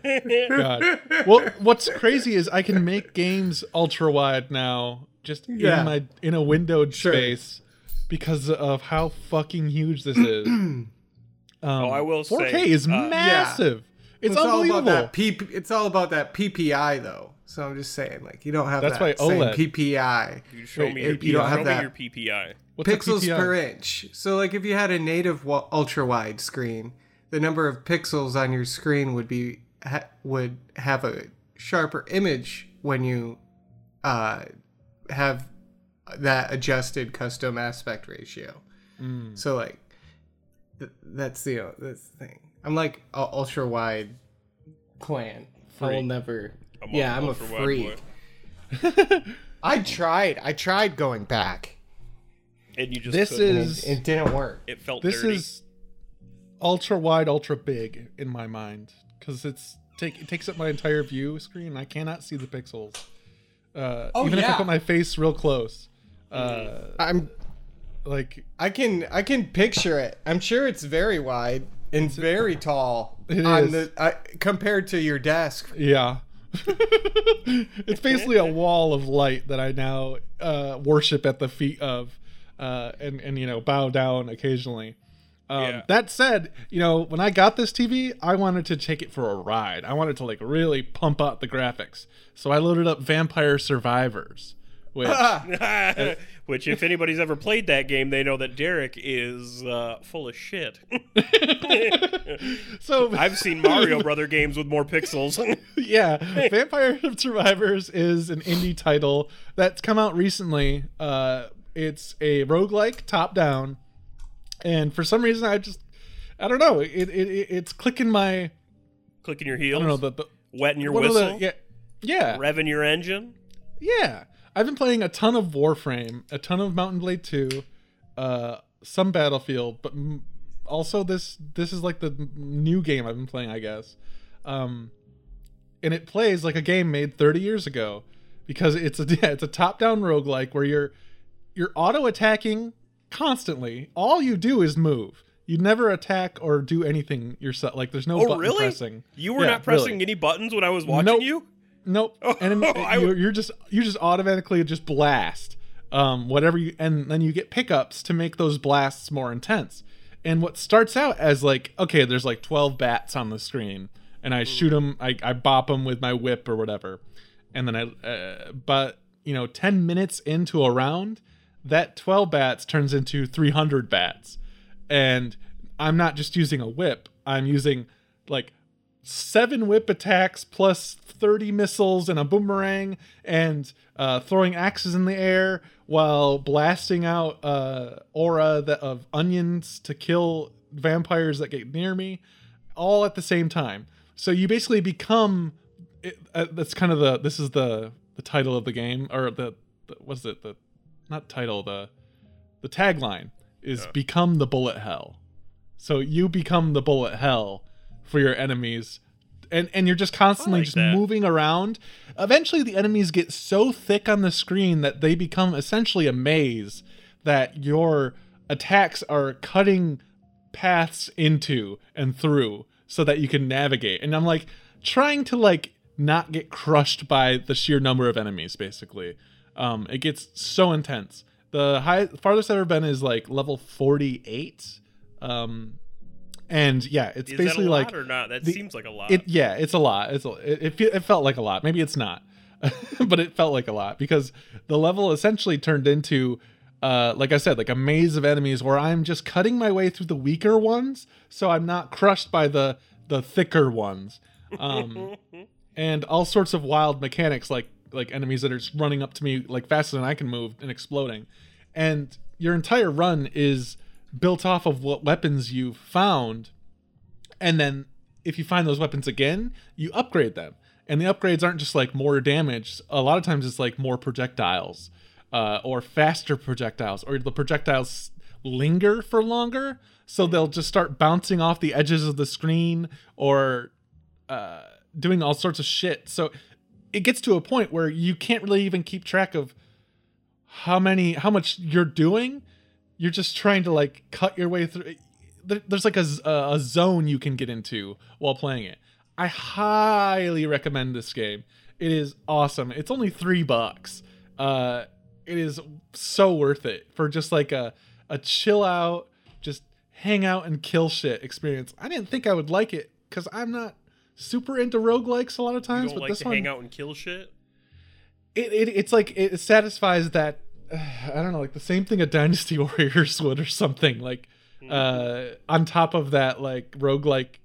Speaker 1: God. Well, what's crazy is I can make games ultra wide now, just
Speaker 2: Yeah.
Speaker 1: in my in a windowed
Speaker 2: Sure.
Speaker 1: space, because of how fucking huge this is. Um,
Speaker 3: Oh, I will
Speaker 1: 4K
Speaker 3: say,
Speaker 1: is
Speaker 3: uh,
Speaker 1: massive. It's,
Speaker 2: all
Speaker 1: unbelievable.
Speaker 2: about that P- it's all about that PPI though. So I'm just saying, like you don't have
Speaker 1: That's
Speaker 2: that
Speaker 1: why
Speaker 2: same
Speaker 1: OLED.
Speaker 2: PPI.
Speaker 3: Dude, show
Speaker 1: Wait,
Speaker 3: me your,
Speaker 2: you don't
Speaker 3: show
Speaker 2: have
Speaker 3: me
Speaker 2: that.
Speaker 3: your PPI.
Speaker 1: What's
Speaker 2: pixels
Speaker 1: PPI?
Speaker 2: per inch. So like if you had a native wa- ultra wide screen, the number of pixels on your screen would be ha- would have a sharper image when you uh, have that adjusted custom aspect ratio.
Speaker 1: Mm.
Speaker 2: So like th- that's the that's the thing. I'm like a ultra wide clan. I will never.
Speaker 3: I'm
Speaker 2: yeah, I'm a freak. I tried. I tried going back.
Speaker 3: And you just
Speaker 1: This
Speaker 3: couldn't.
Speaker 1: is-
Speaker 2: it, it didn't work.
Speaker 3: It felt
Speaker 1: This
Speaker 3: dirty.
Speaker 1: is ultra wide, ultra big in my mind because it's take it takes up my entire view screen. I cannot see the pixels. Uh,
Speaker 2: Oh,
Speaker 1: even if I put my face real close, uh,
Speaker 2: I'm
Speaker 1: like
Speaker 2: I can I can picture it. I'm sure it's very wide and very tall
Speaker 1: It
Speaker 2: on
Speaker 1: is.
Speaker 2: the uh, compared to your desk.
Speaker 1: Yeah. it's basically a wall of light that I now uh, worship at the feet of, uh, and and you know bow down occasionally. Um,
Speaker 3: Yeah.
Speaker 1: That said, you know when I got this TV, I wanted to take it for a ride. I wanted to like really pump out the graphics, so I loaded up Vampire Survivors, which
Speaker 3: Which, if anybody's ever played that game, they know that Derek is uh, full of shit.
Speaker 1: so
Speaker 3: I've seen Mario Brother games with more pixels.
Speaker 1: yeah, Vampire Survivors is an indie title that's come out recently. Uh, it's a roguelike top down, and for some reason, I just I don't know. It, it, it it's clicking my
Speaker 3: Clicking your
Speaker 1: I
Speaker 3: heels,
Speaker 1: don't know the, the
Speaker 3: wetting your whistle,
Speaker 1: the yeah yeah
Speaker 3: revving your engine.
Speaker 1: yeah. I've been playing a ton of Warframe, a ton of Mount and Blade Two, uh, some Battlefield, but m- also this this is like the new game I've been playing, I guess. Um, and it plays like a game made 30 years ago because it's a yeah, it's a top-down roguelike where you're you're auto attacking constantly. All you do is move. You never attack or do anything yourself. Like there's no
Speaker 3: Oh,
Speaker 1: button
Speaker 3: really?
Speaker 1: pressing.
Speaker 3: You were
Speaker 1: Yeah,
Speaker 3: not pressing
Speaker 1: really.
Speaker 3: any buttons when I was watching
Speaker 1: Nope.
Speaker 3: you.
Speaker 1: Nope.
Speaker 3: Oh, I
Speaker 1: you're, you're just you just automatically just blast um whatever you and then you get pickups to make those blasts more intense. And what starts out as like okay, there's like 12 bats on the screen and I shoot them I I bop them with my whip or whatever. And then I uh, but you know 10 minutes into a round that 12 bats turns into 300 bats. And I'm not just using a whip. I'm using like seven whip attacks plus 30 missiles and a boomerang and uh, throwing axes in the air while blasting out uh, aura that, of onions to kill vampires that get near me all at the same time so you basically become it, uh, that's kind of the this is the the title of the game or the, the what's it the not title the the tagline is
Speaker 3: Yeah.
Speaker 1: become the bullet hell so you become the bullet hell for your enemies and and you're just constantly
Speaker 3: like
Speaker 1: just
Speaker 3: that.
Speaker 1: moving around. Eventually, the enemies get so thick on the screen that they become essentially a maze that your attacks are cutting paths into and through so that you can navigate. And I'm like trying to like not get crushed by the sheer number of enemies. Basically, um, it gets so intense. The high farthest I've ever been is like level 48. Um, and yeah, it's
Speaker 3: Is
Speaker 1: basically like
Speaker 3: lot or not? That
Speaker 1: the-
Speaker 3: seems like a lot.
Speaker 1: it yeah, it's a lot. It's a, it, it it felt like a lot. Maybe it's not, but it felt like a lot because the level essentially turned into, uh, like I said, like a maze of enemies where I'm just cutting my way through the weaker ones, so I'm not crushed by the the thicker ones, um, and all sorts of wild mechanics like like enemies that are just running up to me like faster than I can move and exploding, and your entire run is built off of what weapons you found and then if you find those weapons again you upgrade them. And the upgrades aren't just like more damage. A lot of times it's like more projectiles uh, or faster projectiles or the projectiles linger for longer so they'll just start bouncing off the edges of the screen or uh, doing all sorts of shit. So it gets to a point where you can't really even keep track of how many how much you're doing you're just trying to like cut your way through there- there's like a, a zone you can get into while playing it. I highly recommend this game. It is awesome. It's only three bucks. Uh it is so worth it for just like a a chill out just hang out and kill shit experience. I didn't think i would like it because i'm not super into roguelikes a lot of
Speaker 3: you
Speaker 1: times
Speaker 3: don't
Speaker 1: but
Speaker 3: like
Speaker 1: this
Speaker 3: to
Speaker 1: one
Speaker 3: hang out and kill shit.
Speaker 1: it, it it's like it satisfies that I don't know, like the same thing a Dynasty Warriors would or something. Like uh on top of that like roguelike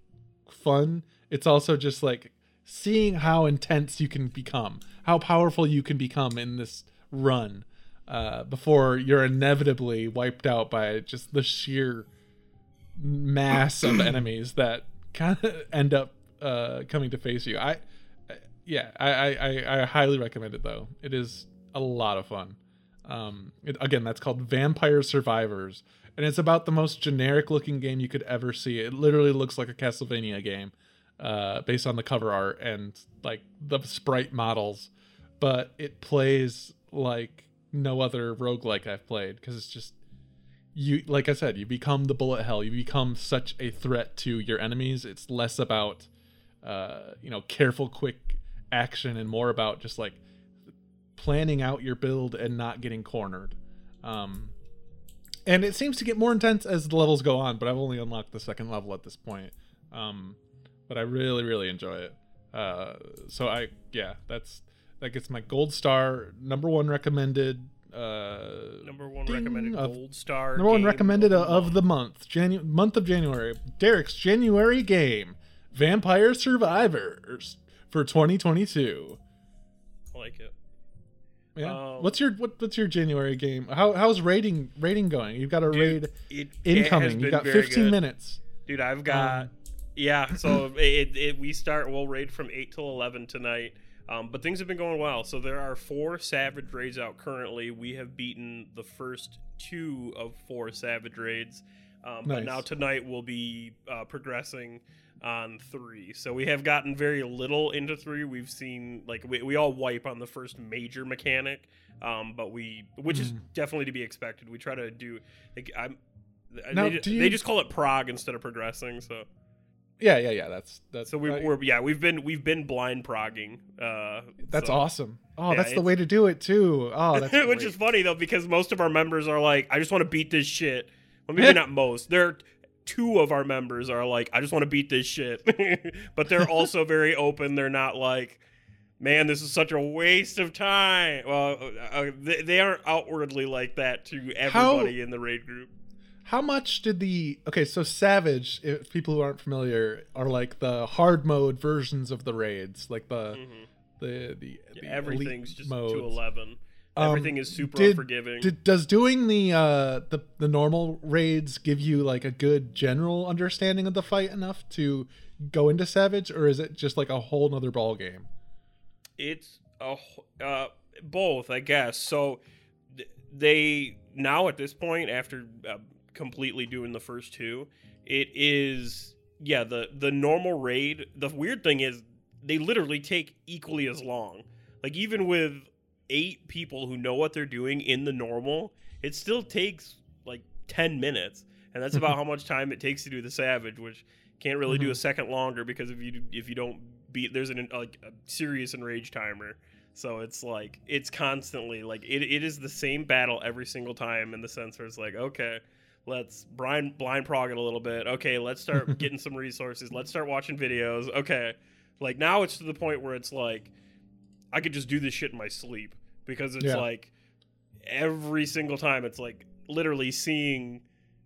Speaker 1: fun, it's also just like seeing how intense you can become, how powerful you can become in this run uh before you're inevitably wiped out by just the sheer mass of enemies that kind of end up uh coming to face you. I yeah, I, I, I, I highly recommend it though. It is a lot of fun. Um, it, again, that's called Vampire Survivors, and it's about the most generic looking game you could ever see. It literally looks like a Castlevania game, uh, based on the cover art and like the sprite models, but it plays like no other roguelike I've played because it's just you like I said, you become the bullet hell. You become such a threat to your enemies. It's less about uh, you know, careful, quick action and more about just like planning out your build and not getting cornered. Um, and it seems to get more intense as the levels go on, but I've only unlocked the second level at this point. Um, but I really, really enjoy it. Uh, so I, yeah, that's that gets my gold star, number one recommended. Uh,
Speaker 3: Number one recommended
Speaker 1: of-
Speaker 3: gold star.
Speaker 1: Number one recommended uh, of the month, Janu- month of January. Derek's January game, Vampire Survivors for 2022.
Speaker 3: I like it.
Speaker 1: Yeah.
Speaker 3: Um,
Speaker 1: what's your what, what's your January game? How how's rating rating going? You've got a
Speaker 3: Dude,
Speaker 1: raid
Speaker 3: It, it
Speaker 1: incoming. You've got 15
Speaker 3: good.
Speaker 1: minutes.
Speaker 3: Dude, I've got
Speaker 1: Um,
Speaker 3: yeah. So it, it we start we'll raid from eight till eleven tonight. Um, but things have been going well. So there are four Savage raids out currently. We have beaten the first two of four Savage raids. Um, But now tonight we'll be uh, progressing on three. So we have gotten very little into three. We've seen like we, we all wipe on the first major mechanic, um, but we which is
Speaker 1: Mm.
Speaker 3: definitely to be expected. We try to do like I'm.
Speaker 1: Now,
Speaker 3: they,
Speaker 1: you-
Speaker 3: they just call it prog instead of progressing. So
Speaker 1: Yeah, yeah, yeah. That's that's
Speaker 3: so we, we're yeah we've been we've been blind progging. Uh,
Speaker 1: that's
Speaker 3: so-
Speaker 1: awesome. Oh,
Speaker 3: Yeah,
Speaker 1: that's the way to do it too. Oh, that's
Speaker 3: which is funny though because most of our members are like, I just want to beat this shit. Well, maybe not most. There, two of our members are like, I just want to beat this shit, but they're also very open. They're not like, man, this is such a waste of time. Well, uh, they, they aren't outwardly like that to everybody in the raid group.
Speaker 1: How much did the okay? So Savage, if people who aren't familiar, are like the hard mode versions of the raids, like the
Speaker 3: Mhm.
Speaker 1: the the, the
Speaker 3: Everything's just
Speaker 1: modes.
Speaker 3: to eleven.
Speaker 1: Um,
Speaker 3: Everything is super
Speaker 1: did-
Speaker 3: unforgiving.
Speaker 1: Did, does doing the uh the the normal raids give you like a good general understanding of the fight enough to go into Savage, or is it just like a whole nother ball game?
Speaker 3: It's a uh, both, I guess. So they now at this point, after uh, completely doing the first two, it is yeah, the the normal raid. The weird thing is they literally take equally as long. Like even with eight people who know what they're doing in the normal, it still takes like ten minutes, and that's about mm-hmm. how much time it takes to do the savage, which can't really do a mm-hmm. second longer because if you if you don't beat, there's an like a serious enrage timer. So it's like it's constantly like it, it is the same battle every single time in the sense where it's like okay let's blind blind prog it a little bit. Okay let's start getting some resources. Let's start watching videos. Okay like now it's to the point where it's like i could just do this shit in my sleep because it's
Speaker 1: Yeah.
Speaker 3: like every single time it's like literally seeing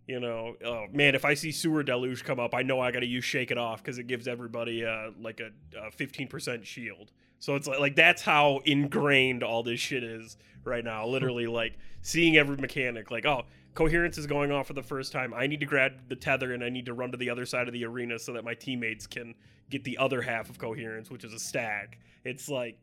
Speaker 3: you know oh man if i see sewage deluge come up i know i gotta use shake it off because it gives everybody uh, like a, a 15% shield. So it's like, like that's how ingrained all this shit is right now. Literally like seeing every mechanic like oh coherence is going off for the first time. I need to grab the tether and i need to run to the other side of the arena so that my teammates can get the other half of coherence which is a stack. It's like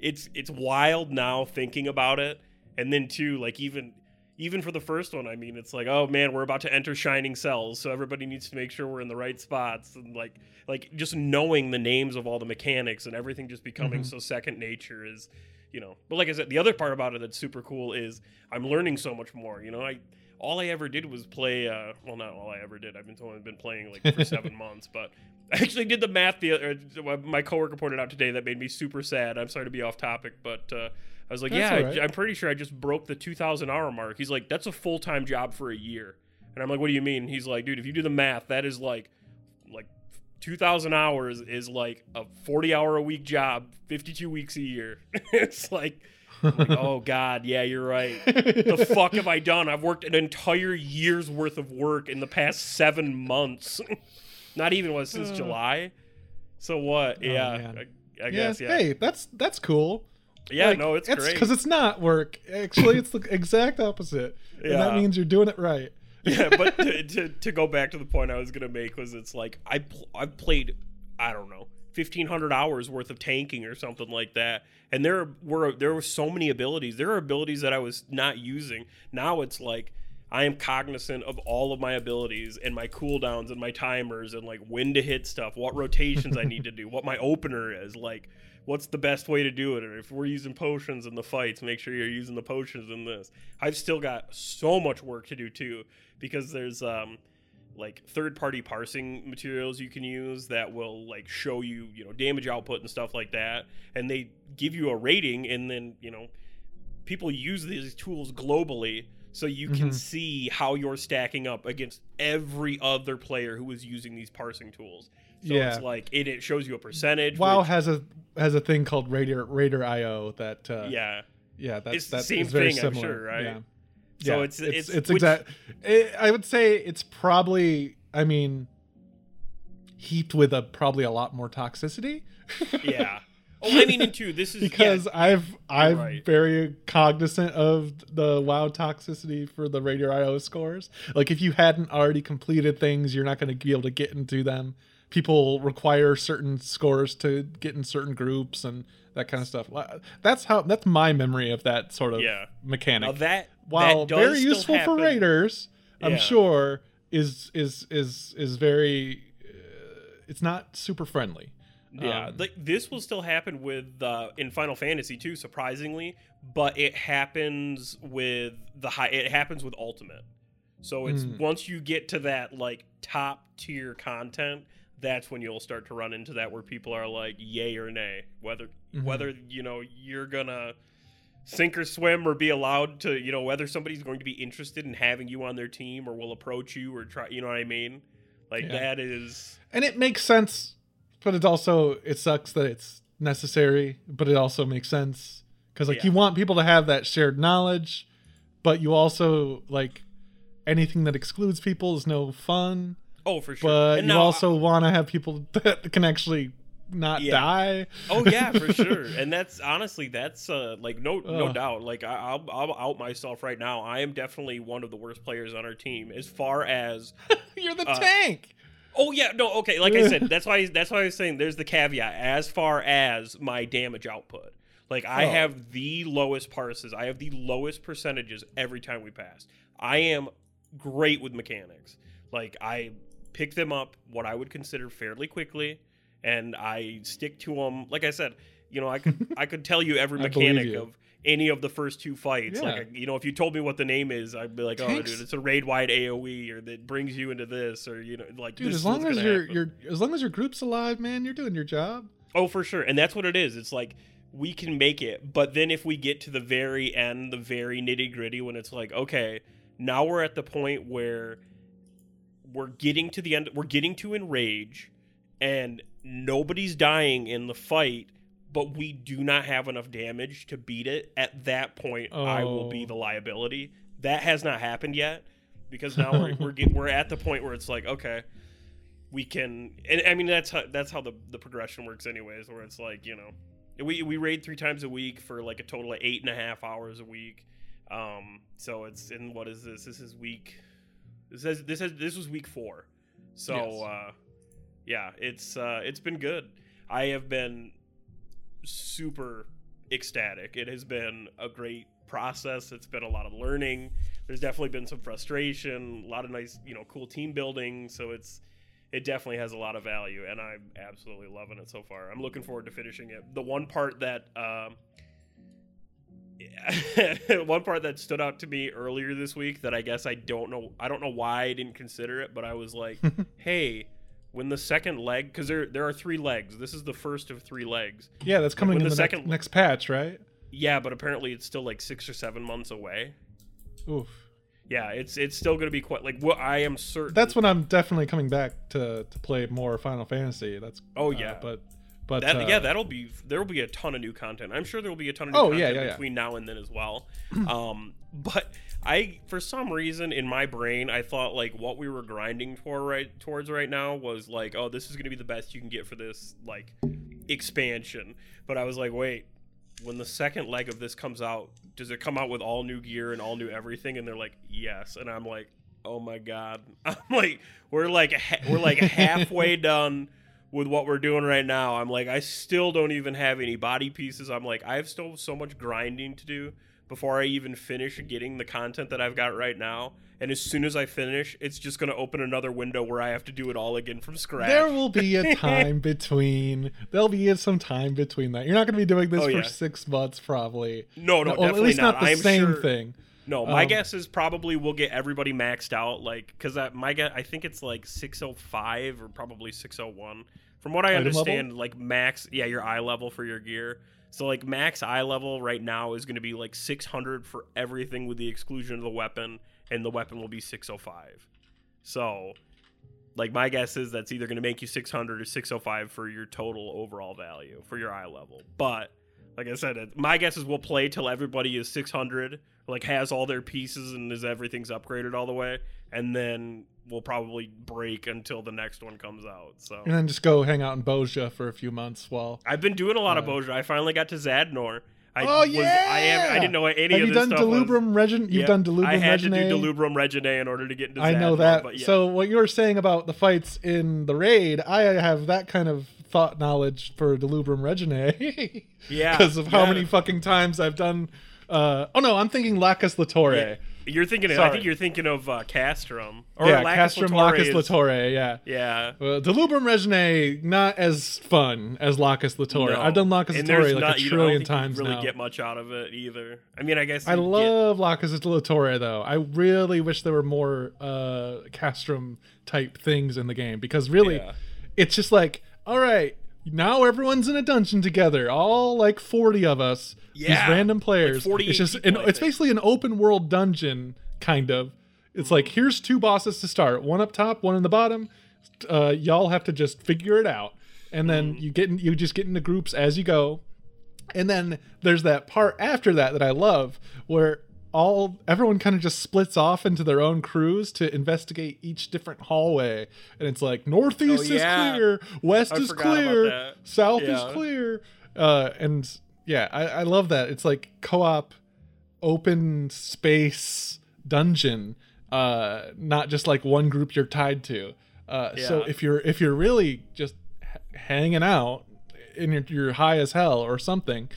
Speaker 3: it's it's wild now thinking about it. And then too like even even for the first one i mean it's like oh man we're about to enter shining cells so everybody needs to make sure we're in the right spots. And like like just knowing the names of all the mechanics and everything just becoming
Speaker 1: Mhm.
Speaker 3: so second nature is you know but like i said the other part about it that's super cool is i'm learning so much more you know? I all i ever did was play uh well not all i ever did i've been only been playing like for seven months but i actually did the math the uh, my coworker pointed out today that made me super sad i'm sorry to be off topic but uh I was like,
Speaker 1: That's
Speaker 3: yeah,
Speaker 1: right.
Speaker 3: I, I'm pretty sure I just broke the 2,000 hour mark. He's like, that's a full time job for a year. And I'm like, what do you mean? He's like, dude, if you do the math, that is like, like 2,000 hours is like a 40 hour a week job, 52 weeks a year. it's like, like, oh God, yeah, you're right. The fuck have I done? I've worked an entire year's worth of work in the past seven months. Not even was since
Speaker 1: Uh.
Speaker 3: July. So what?
Speaker 1: Oh,
Speaker 3: yeah. I, I guess yeah.
Speaker 1: Hey, that's that's cool.
Speaker 3: yeah,
Speaker 1: Like,
Speaker 3: no, it's, great.
Speaker 1: because it's not work. Actually, it's the exact opposite. And that means you're doing it right.
Speaker 3: yeah, but to, to, to go back to the point I was gonna make was it's like I pl- I've played I don't know fifteen hundred hours worth of tanking or something like that, and there were there were so many abilities. There are abilities that I was not using. Now it's like I am cognizant of all of my abilities and my cooldowns and my timers and like when to hit stuff, what rotations I need to do, what my opener is like. What's the best way to do it? Or if we're using potions in the fights, make sure you're using the potions in this. I've still got so much work to do too because there's um like third party parsing materials you can use that will like show you you know damage output and stuff like that and they give you a rating and then you know people use these tools globally so you can
Speaker 1: Mhm.
Speaker 3: see how you're stacking up against every other player who is using these parsing tools so
Speaker 1: Yeah.
Speaker 3: it's like it, it shows you a percentage
Speaker 1: WoW
Speaker 3: which-
Speaker 1: has a has a thing called Raider Raider IO that uh,
Speaker 3: yeah
Speaker 1: yeah that's
Speaker 3: It's the
Speaker 1: that's
Speaker 3: same thing, I'm
Speaker 1: similar.
Speaker 3: sure, right?
Speaker 1: Yeah.
Speaker 3: So
Speaker 1: Yeah,
Speaker 3: it's- it's-
Speaker 1: it's
Speaker 3: which-
Speaker 1: exact. It, I would say it's probably. I mean, heaped with a probably a lot more toxicity.
Speaker 3: yeah oh i mean and two this is yeah,
Speaker 1: because I've I'm
Speaker 3: right.
Speaker 1: very cognizant of the WoW toxicity for the Raider IO scores. Like if you hadn't already completed things, you're not going to be able to get into them. People require certain scores to get in certain groups and that kind of stuff. That's how that's my memory of that sort of
Speaker 3: Yeah.
Speaker 1: mechanic.
Speaker 3: now that
Speaker 1: While very useful
Speaker 3: happen.
Speaker 1: for raiders, I'm sure is is is is very. Uh, it's not super friendly.
Speaker 3: Yeah,
Speaker 1: Um,
Speaker 3: like this will still happen with uh, in Final Fantasy too, surprisingly, but it happens with the high. It happens with Ultimate. So it's
Speaker 1: Hmm.
Speaker 3: once you get to that like top tier content, that's when you'll start to run into that where people are like, yay or nay, whether
Speaker 1: Mhm.
Speaker 3: whether you know you're gonna sink or swim or be allowed to, you know, whether somebody's going to be interested in having you on their team or will approach you or try, you know what I mean? Like
Speaker 1: Yeah.
Speaker 3: that is
Speaker 1: and it makes sense but it also it sucks that it's necessary but it also makes sense because like
Speaker 3: Yeah.
Speaker 1: you want people to have that shared knowledge but you also like anything that excludes people is no fun
Speaker 3: oh for sure.
Speaker 1: but
Speaker 3: And
Speaker 1: you
Speaker 3: now-
Speaker 1: also want to have people that can actually not
Speaker 3: Yeah.
Speaker 1: die
Speaker 3: Oh yeah, for sure. And that's honestly, that's uh, like no no doubt. Like I, I'll I'll out myself right now. I am definitely one of the worst players on our team as far as.
Speaker 1: you're the
Speaker 3: Uh,
Speaker 1: tank
Speaker 3: Oh yeah, no, okay. Like I said, that's why that's why I was saying there's the caveat as far as my damage output. Like I
Speaker 1: Oh.
Speaker 3: have the lowest parses. I have the lowest percentages every time we pass. I am great with mechanics. Like I pick them up what I would consider fairly quickly, and I stick to them. Like I said, you know, I could I could tell you every mechanic
Speaker 1: you.
Speaker 3: of any of the first two fights.
Speaker 1: Yeah.
Speaker 3: Like you know, if you told me what the name is, I'd be like, oh, dude, it's a raid wide AOE, or that brings you into this, or you know, like
Speaker 1: Dude, as long as your your as long as your group's alive, man, you're doing your job.
Speaker 3: Oh, for sure. And that's what it is. It's like we can make it, but then if we get to the very end, the very nitty gritty, when it's like, okay, now we're at the point where we're getting to the end, we're getting to enrage, and nobody's dying in the fight, but we do not have enough damage to beat it. At that point, I will be
Speaker 1: Oh.
Speaker 3: the liability. That has not happened yet because now we're we're, get, we're at the point where it's like, okay, we can and i mean that's how that's how the, the progression works anyways where it's like you know we, we raid three times a week for like a total of eight and a half hours a week um so it's in what is this this is week this says this has this was week four so
Speaker 1: Yes.
Speaker 3: uh yeah it's uh it's been good. I have been super ecstatic. It has been a great process. It's been a lot of learning. There's definitely been some frustration a lot of nice you know cool team building. So it's it definitely has a lot of value and i'm absolutely loving it so far. I'm looking forward to finishing it. The one part that um one part that stood out to me earlier this week that i guess i don't know i don't know why i didn't consider it but i was like hey when the second leg because there there are three legs this is the first of three legs
Speaker 1: Yeah, that's coming
Speaker 3: when
Speaker 1: in
Speaker 3: the
Speaker 1: the, next,
Speaker 3: second-
Speaker 1: next patch, right?
Speaker 3: yeah but apparently it's still like six or seven months away
Speaker 1: Oof.
Speaker 3: yeah it's it's still going to be quite like what i am certain
Speaker 1: That's when I'm definitely coming back to to play more Final Fantasy. That's
Speaker 3: Oh,
Speaker 1: uh,
Speaker 3: yeah.
Speaker 1: but but
Speaker 3: That,
Speaker 1: uh,
Speaker 3: yeah, that'll be there will be a ton of new content. I'm sure there will be a ton of new
Speaker 1: Oh, yeah,
Speaker 3: content
Speaker 1: yeah, yeah.
Speaker 3: between now and then as well. um, but I, for some reason, in my brain, I thought like what we were grinding for right towards right now was like, oh, this is going to be the best you can get for this like expansion. But I was like, wait, when the second leg of this comes out, does it come out with all new gear and all new everything? And they're like, yes. And I'm like, oh my god. I'm like, we're like ha- we're like halfway done with what we're doing right now. I'm like, I still don't even have any body pieces. I'm like, I have still so much grinding to do before I even finish getting the content that I've got right now. And as soon as I finish, it's just going to open another window where I have to do it all again from scratch.
Speaker 1: There will be a time between. There'll be some time between that. You're not going to be doing this
Speaker 3: Oh,
Speaker 1: for six months, probably.
Speaker 3: no, no,
Speaker 1: Well,
Speaker 3: definitely
Speaker 1: at least not, the
Speaker 3: I'm
Speaker 1: same
Speaker 3: sure-
Speaker 1: thing.
Speaker 3: No, my
Speaker 1: Um,
Speaker 3: guess is probably we'll get everybody maxed out, like because my guess I think it's like 605 or probably 601. From what I
Speaker 1: Item level?
Speaker 3: understand, like max, yeah, your eye level for your gear. So like max eye level right now is going to be like 600 for everything with the exclusion of the weapon, and the weapon will be 605. So, like my guess is that's either going to make you 600 or 605 for your total overall value for your eye level. But like I said, my guess is we'll play till everybody is 600, like has all their pieces and is everything's upgraded all the way, and then we'll probably break until the next one comes out. So
Speaker 1: And then just go hang out in Bozja for a few months while.
Speaker 3: I've been doing a lot of
Speaker 1: Uh,
Speaker 3: Bozja. I finally got to Zadnor. I
Speaker 1: oh
Speaker 3: was,
Speaker 1: yeah!
Speaker 3: I have. I didn't know what any
Speaker 1: Have
Speaker 3: of
Speaker 1: you
Speaker 3: this
Speaker 1: done
Speaker 3: stuff was.
Speaker 1: Delubrum Reginae? You've
Speaker 3: Yeah,
Speaker 1: done Delubrum
Speaker 3: I had
Speaker 1: Reginae?
Speaker 3: to do Delubrum Reginae in order to get into.
Speaker 1: I know that.
Speaker 3: But yeah.
Speaker 1: So what you were saying about the fights in the raid, I have that kind of thought knowledge for Delubrum Reginae.
Speaker 3: Yeah,
Speaker 1: Because of how
Speaker 3: yeah.
Speaker 1: many fucking times I've done. Uh, oh no, I'm thinking Lacus
Speaker 3: Litore. You're thinking. Of, I think you're thinking of uh, Castrum
Speaker 1: yeah,
Speaker 3: Lacus
Speaker 1: Castrum Lacus
Speaker 3: is-
Speaker 1: Litore. Yeah.
Speaker 3: Yeah.
Speaker 1: Uh, Delubrum Reginae not as fun as Lacus Litore.
Speaker 3: No.
Speaker 1: I've done Lacus
Speaker 3: Litore
Speaker 1: like
Speaker 3: not-
Speaker 1: a trillion times
Speaker 3: really
Speaker 1: now.
Speaker 3: get much out of it either. I mean, I guess
Speaker 1: I
Speaker 3: you get-
Speaker 1: love Lacus Litore though. I really wish there were more uh, Castrum type things in the game because really,
Speaker 3: Yeah.
Speaker 1: it's just like, all right, now everyone's in a dungeon together, all like forty of us,
Speaker 3: Yeah,
Speaker 1: these random players.
Speaker 3: 48
Speaker 1: it's just an, it's basically an open world dungeon kind of. It's like here's two bosses to start, one up top, one in the bottom. Uh, y'all have to just figure it out, and then
Speaker 3: Mm-hmm.
Speaker 1: you get in, you just get into groups as you go. And then there's that part after that that I love where all everyone kind of just splits off into their own crews to investigate each different hallway. And it's like northeast
Speaker 3: Oh, yeah.
Speaker 1: is clear, west
Speaker 3: I
Speaker 1: is clear, south
Speaker 3: Yeah.
Speaker 1: is clear. Uh, and yeah, I, I love that. It's like co-op open space dungeon, uh, not just like one group you're tied to. Uh, so if you're if you're really just h- hanging out and you're, you're high as hell or something,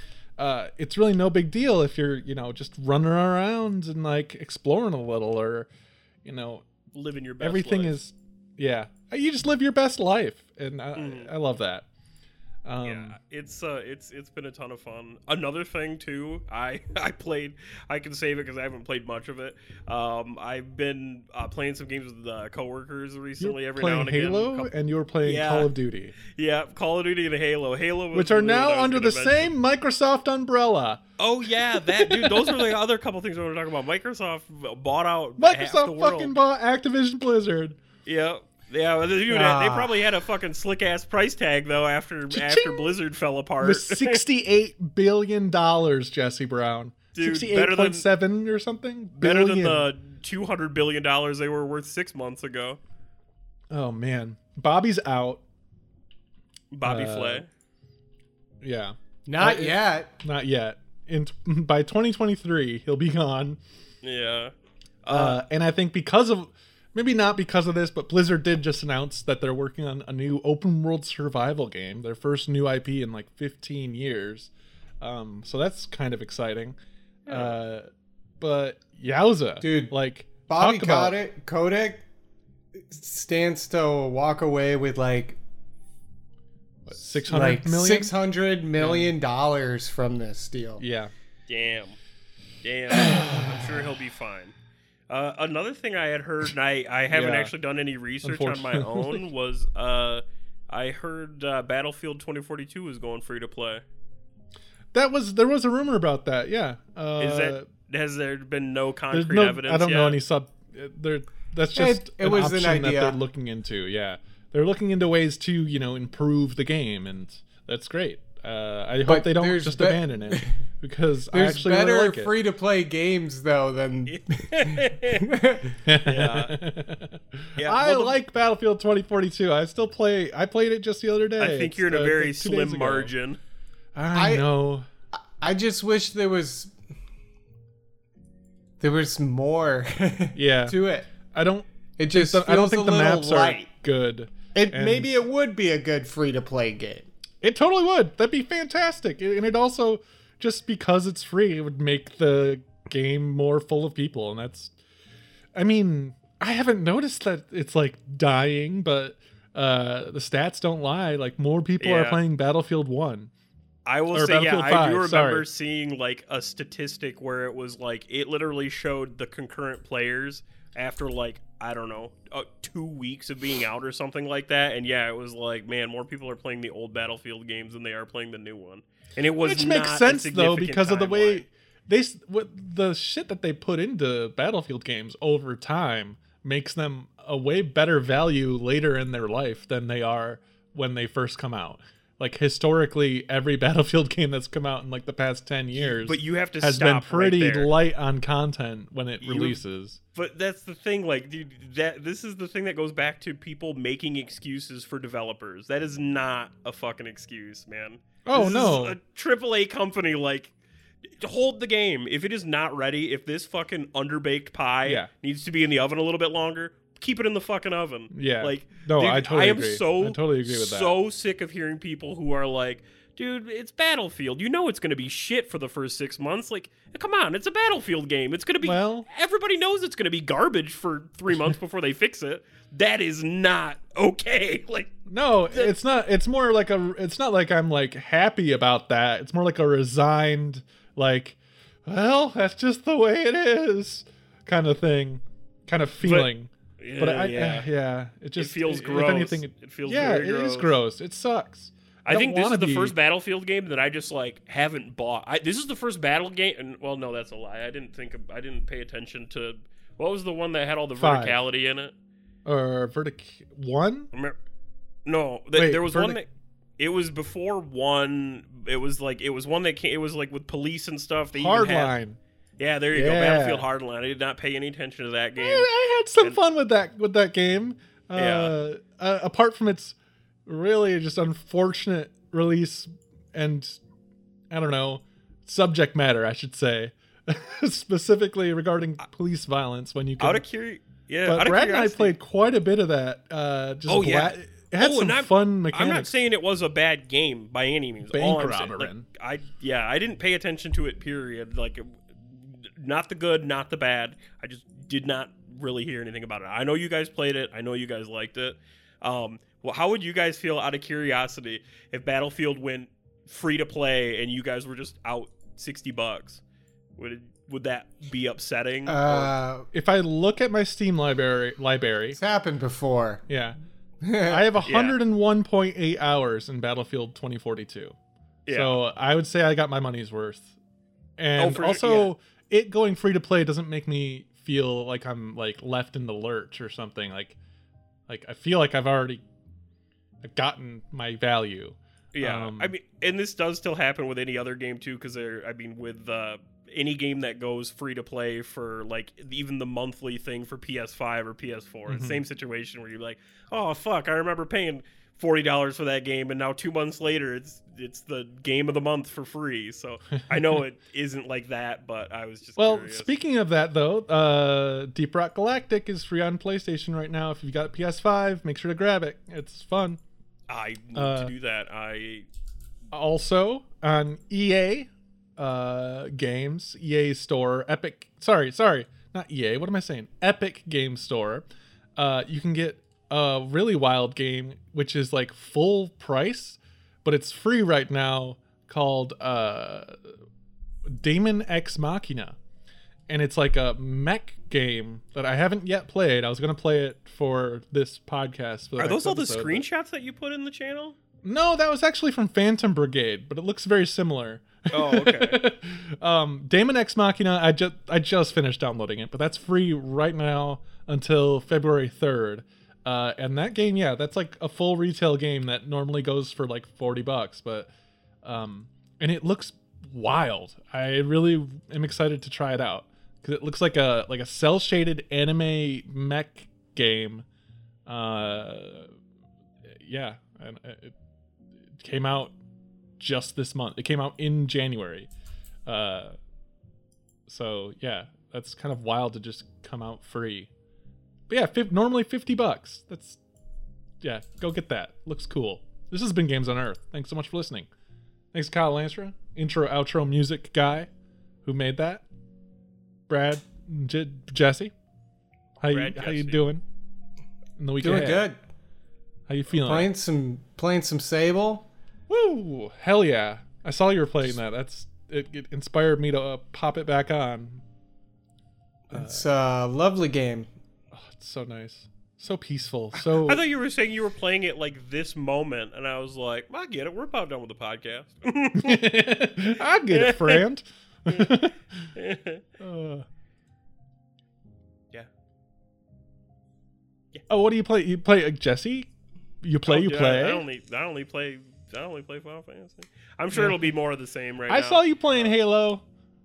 Speaker 1: uh, it's really no big deal if you're you know just running around and like exploring a little or you know
Speaker 3: living your best life.
Speaker 1: everything
Speaker 3: life.
Speaker 1: is Yeah, you just live your best life, and I,
Speaker 3: Mhm.
Speaker 1: I love that. Um,
Speaker 3: yeah, it's uh, it's it's been a ton of fun. Another thing too, I I played. I can save it because I haven't played much of it. Um, I've been uh, playing some games with uh, coworkers
Speaker 1: you
Speaker 3: recently. Every now and again.
Speaker 1: Halo, and you were playing
Speaker 3: Yeah.
Speaker 1: Call of Duty,
Speaker 3: yeah, Call of Duty and Halo. Halo, was
Speaker 1: which are
Speaker 3: the one I
Speaker 1: now under the
Speaker 3: mention.
Speaker 1: same Microsoft umbrella.
Speaker 3: Oh yeah, that dude. Those are the other couple things I want to talk about. Microsoft bought out half the
Speaker 1: Microsoft
Speaker 3: world.
Speaker 1: fucking bought Activision Blizzard.
Speaker 3: Yeah. Yeah, well, dude,
Speaker 2: Ah.
Speaker 3: they probably had a fucking slick ass price tag though after after Blizzard fell apart.
Speaker 1: with sixty-eight billion dollars, Jesse Brown.
Speaker 3: Dude,
Speaker 1: Sixty-eight
Speaker 3: better than-
Speaker 1: point seven or something.
Speaker 3: Better than the two hundred billion dollars they were worth six months ago.
Speaker 1: Oh man, Bobby's out.
Speaker 3: Bobby
Speaker 1: Uh,
Speaker 3: Flay.
Speaker 1: Yeah,
Speaker 2: Not
Speaker 1: Uh,
Speaker 2: yet.
Speaker 1: not yet. In by 2023, he'll be gone.
Speaker 3: Yeah. Uh,
Speaker 1: Uh, and I think because of maybe not because of this, but Blizzard did just announce that they're working on a new open world survival game, their first new IP in like 15 years. Um, so that's kind of exciting. Uh, but yowza,
Speaker 2: Dude,
Speaker 1: like
Speaker 2: Bobby
Speaker 1: talk about-
Speaker 2: Kotick, Kotick stands to walk away with like
Speaker 1: 600
Speaker 2: like
Speaker 1: million?
Speaker 2: six hundred million dollars from this deal.
Speaker 1: Yeah.
Speaker 3: damn. Damn. I'm sure he'll be fine. Uh, another thing I had heard, and I, I haven't
Speaker 1: Yeah.
Speaker 3: actually done any research on my own, was uh, I heard uh, Battlefield 2042 is going free to play.
Speaker 1: That was there was a rumor about that. Yeah. Uh,
Speaker 3: Is that has there been no concrete
Speaker 1: no,
Speaker 3: evidence?
Speaker 1: I don't know any sub. uh, There, that's just
Speaker 2: it
Speaker 1: an
Speaker 2: was an
Speaker 1: option that
Speaker 2: idea.
Speaker 1: they're looking into. Yeah, they're looking into ways to you know improve the game, and that's great. Uh, I hope
Speaker 2: But
Speaker 1: they don't just
Speaker 2: be-
Speaker 1: abandon it because I
Speaker 2: There's
Speaker 1: actually
Speaker 2: better
Speaker 1: really like it.
Speaker 2: free to play games though than
Speaker 3: Yeah. Yeah,
Speaker 1: I
Speaker 3: well, the-
Speaker 1: like Battlefield 2042. I still play. I played it just the other day.
Speaker 3: I think you're in a
Speaker 1: uh,
Speaker 3: very
Speaker 1: like
Speaker 3: slim margin.
Speaker 1: I,
Speaker 2: I-
Speaker 1: know.
Speaker 2: I just wish there was there was more
Speaker 1: Yeah.
Speaker 2: to it.
Speaker 1: I don't.
Speaker 2: It just
Speaker 1: I don't think
Speaker 2: a
Speaker 1: the maps
Speaker 2: light.
Speaker 1: are good.
Speaker 2: It
Speaker 1: and-
Speaker 2: maybe it would be a good free to play game.
Speaker 1: It totally would. That'd be fantastic. And it also, just because it's free, it would make the game more full of people. And that's, I mean, I haven't noticed that it's like dying, but uh the stats don't lie. Like more people are playing Battlefield 1.
Speaker 3: I will
Speaker 1: Or
Speaker 3: say, yeah,
Speaker 1: Battlefield
Speaker 3: I do remember
Speaker 1: sorry.
Speaker 3: seeing like a statistic where it was like it literally showed the concurrent players after like I don't know uh, two weeks of being out or something like that, and yeah, it was like man, more people are playing the old Battlefield games than they are playing the new one, and it was
Speaker 1: Which
Speaker 3: not
Speaker 1: makes
Speaker 3: a
Speaker 1: sense though because of the way they what the shit that they put into Battlefield games over time makes them a way better value later in their life than they are when they first come out. Like historically, every Battlefield game that's come out in like the past ten years
Speaker 3: But you have to
Speaker 1: has been pretty
Speaker 3: right
Speaker 1: light on content when it
Speaker 3: You-
Speaker 1: releases.
Speaker 3: But that's the thing, like, dude, that this is the thing that goes back to people making excuses for developers. That is not a fucking excuse, man.
Speaker 1: Oh,
Speaker 3: This
Speaker 1: no.
Speaker 3: a triple A company, like, hold the game. If it is not ready, if this fucking underbaked pie
Speaker 1: Yeah.
Speaker 3: needs to be in the oven a little bit longer, keep it in the fucking oven.
Speaker 1: Yeah.
Speaker 3: like,
Speaker 1: No,
Speaker 3: dude,
Speaker 1: I totally I
Speaker 3: am
Speaker 1: agree.
Speaker 3: so
Speaker 1: I totally agree with that.
Speaker 3: so sick of hearing people who are like. Dude, it's Battlefield. You know it's going to be shit for the first six months. Like, come on, it's a Battlefield game. It's going to be
Speaker 1: Well-
Speaker 3: everybody knows it's going to be garbage for three months before they fix it. That is not okay. Like,
Speaker 1: No, it's not. It's more like a. It's not like I'm like happy about that. It's more like a resigned, like, well, that's just the way it is, kind of thing, kind of feeling. But, I, eh, yeah. yeah, it just
Speaker 3: feels
Speaker 1: if
Speaker 3: gross.
Speaker 1: anything,
Speaker 3: It feels
Speaker 1: yeah, it is
Speaker 3: gross.
Speaker 1: gross. It sucks.
Speaker 3: I
Speaker 1: don't
Speaker 3: think this is the
Speaker 1: be-
Speaker 3: first Battlefield game that I just like haven't bought. I, this is the first battle game, and well, no, that's a lie. I didn't think of, I didn't pay attention to what was the one that had all the
Speaker 1: Five.
Speaker 3: verticality in it.
Speaker 1: Or vertic one.
Speaker 3: No, th-
Speaker 1: Wait,
Speaker 3: there was one that it was before one. It was like it was one that came. It was like with police and stuff. They had-
Speaker 1: Hardline.
Speaker 3: Yeah, there you go. Battlefield Hardline. I did not pay any attention to that game.
Speaker 1: I had some
Speaker 3: And-
Speaker 1: fun with that with that game. Uh,
Speaker 3: Yeah.
Speaker 1: uh, apart from its really just unfortunate release and I don't know subject matter, I should say, specifically regarding police violence. When you can,
Speaker 3: Out of curi- yeah,
Speaker 1: but Brad and I played quite a bit of that. Uh, just
Speaker 3: Oh, yeah.
Speaker 1: bla- it had
Speaker 3: Oh,
Speaker 1: some
Speaker 3: I'm-
Speaker 1: fun mechanics.
Speaker 3: I'm not saying it was a bad game by any means.
Speaker 1: Bank
Speaker 3: saying, like, I yeah, I didn't pay attention to it. Period. Like, it- not the good, not the bad. I just did not really hear anything about it. I know you guys played it. I know you guys liked it. Um, well, how would you guys feel out of curiosity if Battlefield went free to play and you guys were just out sixty bucks? Would it, would that be upsetting? or-
Speaker 2: Uh,
Speaker 1: If I look at my Steam library, library,
Speaker 2: it's happened before.
Speaker 1: yeah, I have 101.8 hours in Battlefield 2042.
Speaker 3: yeah.
Speaker 1: So I would say I got my money's worth. And
Speaker 3: Oh, for-
Speaker 1: also, it going free to play doesn't make me feel like I'm like left in the lurch or something. Like, like I feel like I've already gotten my value.
Speaker 3: Yeah,
Speaker 1: Um,
Speaker 3: I mean, and this does still happen with any other game too, because they're, I mean, with uh, any game that goes free to play for like even the monthly thing for PS5 or PS4,
Speaker 1: Mhm.
Speaker 3: same situation where you're like, oh fuck, I remember paying forty dollars for that game, and now two months later, it's it's the game of the month for free. So I know it isn't like that, but I was just
Speaker 1: Well,
Speaker 3: curious.
Speaker 1: speaking of that though, uh, Deep Rock Galactic is free on PlayStation right now. If you've got PS5, make sure to grab it. It's fun.
Speaker 3: I need
Speaker 1: uh,
Speaker 3: to do that. I
Speaker 1: also on EA uh, games, EA Store, Epic. Sorry, sorry, not EA. What am I saying? Epic Game Store. Uh, you can get a really wild game, which is like full price, but it's free right now. Called uh, Daemon X Machina, and it's like a mech game that I haven't yet played. I was gonna play it for this podcast. For
Speaker 3: are those all the
Speaker 1: episode,
Speaker 3: screenshots that you put in the channel?
Speaker 1: no, that was actually from Phantom Brigade, but it looks very similar.
Speaker 3: Oh, okay.
Speaker 1: um, Daemon X Machina, I just I just finished downloading it, but that's free right now until February third. Uh, and that game, yeah, that's like a full retail game that normally goes for like forty bucks, but um, and it looks wild. I really am excited to try it out because it looks like a like a cell shaded anime mech game. Uh, yeah, and it, it came out just this month. It came out in January. Uh, so yeah, that's kind of wild to just come out free. But yeah, fif- normally fifty bucks. That's yeah, go get that. Looks cool. This has been Games on Earth. Thanks so much for listening. Thanks, Kyle Lansra, intro outro music guy, who made that. Brad, J- Jesse, how you
Speaker 3: Brad
Speaker 1: how you doing? In the week
Speaker 2: Doing
Speaker 1: ahead?
Speaker 2: good.
Speaker 1: How you feeling?
Speaker 2: Playing some playing some Sable.
Speaker 1: Woo! Hell yeah! I saw you were playing that. That's it. it inspired me to uh, pop it back on.
Speaker 2: It's a lovely game.
Speaker 1: So nice, so peaceful. So
Speaker 3: I thought you were saying you were playing it like this moment, and I was like, I get it. We're about done with the podcast.
Speaker 1: I get it, friend. Uh,
Speaker 3: yeah.
Speaker 1: oh, what do you play? You play uh, Jesse? You play?
Speaker 3: Oh,
Speaker 1: you
Speaker 3: yeah,
Speaker 1: play?
Speaker 3: I only, I only play, I only play Final Fantasy. I'm sure
Speaker 1: Yeah.
Speaker 3: it'll be more of the same right
Speaker 1: I
Speaker 3: now.
Speaker 1: saw you playing Halo.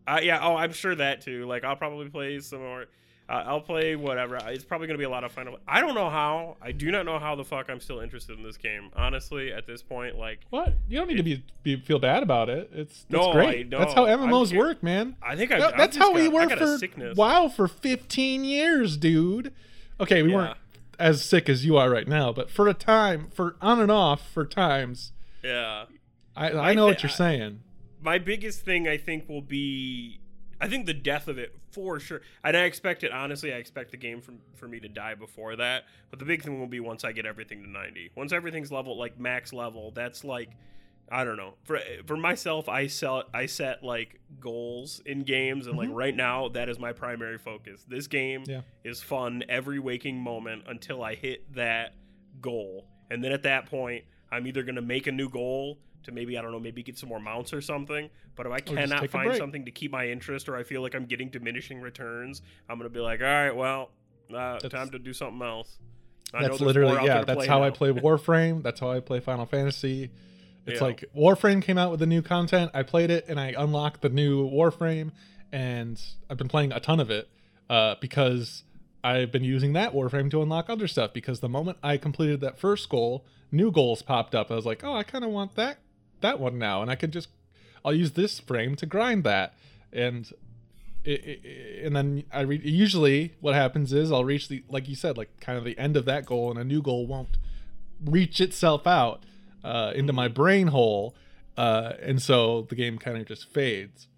Speaker 3: Uh, yeah. Oh, I'm sure that too. Like, I'll probably play some more. Uh, I'll play whatever. It's probably gonna be a lot of Final. I don't know how. I do not know how the fuck I'm still interested in this game. Honestly, at this point, like,
Speaker 1: What? You don't need to be, be feel bad about it. It's that's
Speaker 3: No,
Speaker 1: great.
Speaker 3: I
Speaker 1: That's how
Speaker 3: know. I'm
Speaker 1: MMOs work, man.
Speaker 3: I think I. I've
Speaker 1: that's how we
Speaker 3: got- I
Speaker 1: were for
Speaker 3: sickness.
Speaker 1: WoW for 15 years, dude. Okay, we
Speaker 3: Yeah.
Speaker 1: weren't as sick as you are right now, but for a time, for on and off, for times,
Speaker 3: Yeah.
Speaker 1: I, I know
Speaker 3: thi-
Speaker 1: what you're saying.
Speaker 3: my biggest thing I think will be I think the death of it for sure. And I expect it honestly, I expect the game from for me to die before that. But the big thing will be once I get everything to 90. Once everything's level like max level, that's like I don't know. For for myself, I sell I set like goals in games and like
Speaker 1: Mhm.
Speaker 3: right now that is my primary focus. This game
Speaker 1: Yeah.
Speaker 3: is fun every waking moment until I hit that goal. And then at that point, I'm either going to make a new goal to maybe I don't know, maybe get some more mounts or something. But if I cannot find something to keep my interest, or I feel like I'm getting diminishing returns, I'm going to be like, all right, well, uh, time to do something else. I
Speaker 1: That's literally yeah. That's how I play Warframe. That's how I play Final Fantasy. It's
Speaker 3: Yeah.
Speaker 1: like Warframe came out with the new content. I played it and I unlocked the new Warframe, and I've been playing a ton of it uh, because I've been using that Warframe to unlock other stuff. Because the moment I completed that first goal, new goals popped up. I was like, oh, I kind of want that that one now, and I can just I'll use this frame to grind that, and it, it, and then I re- usually what happens is I'll reach the like you said like kind of the end of that goal, and a new goal won't reach itself out uh, into my brain hole, uh, and so the game kind of just fades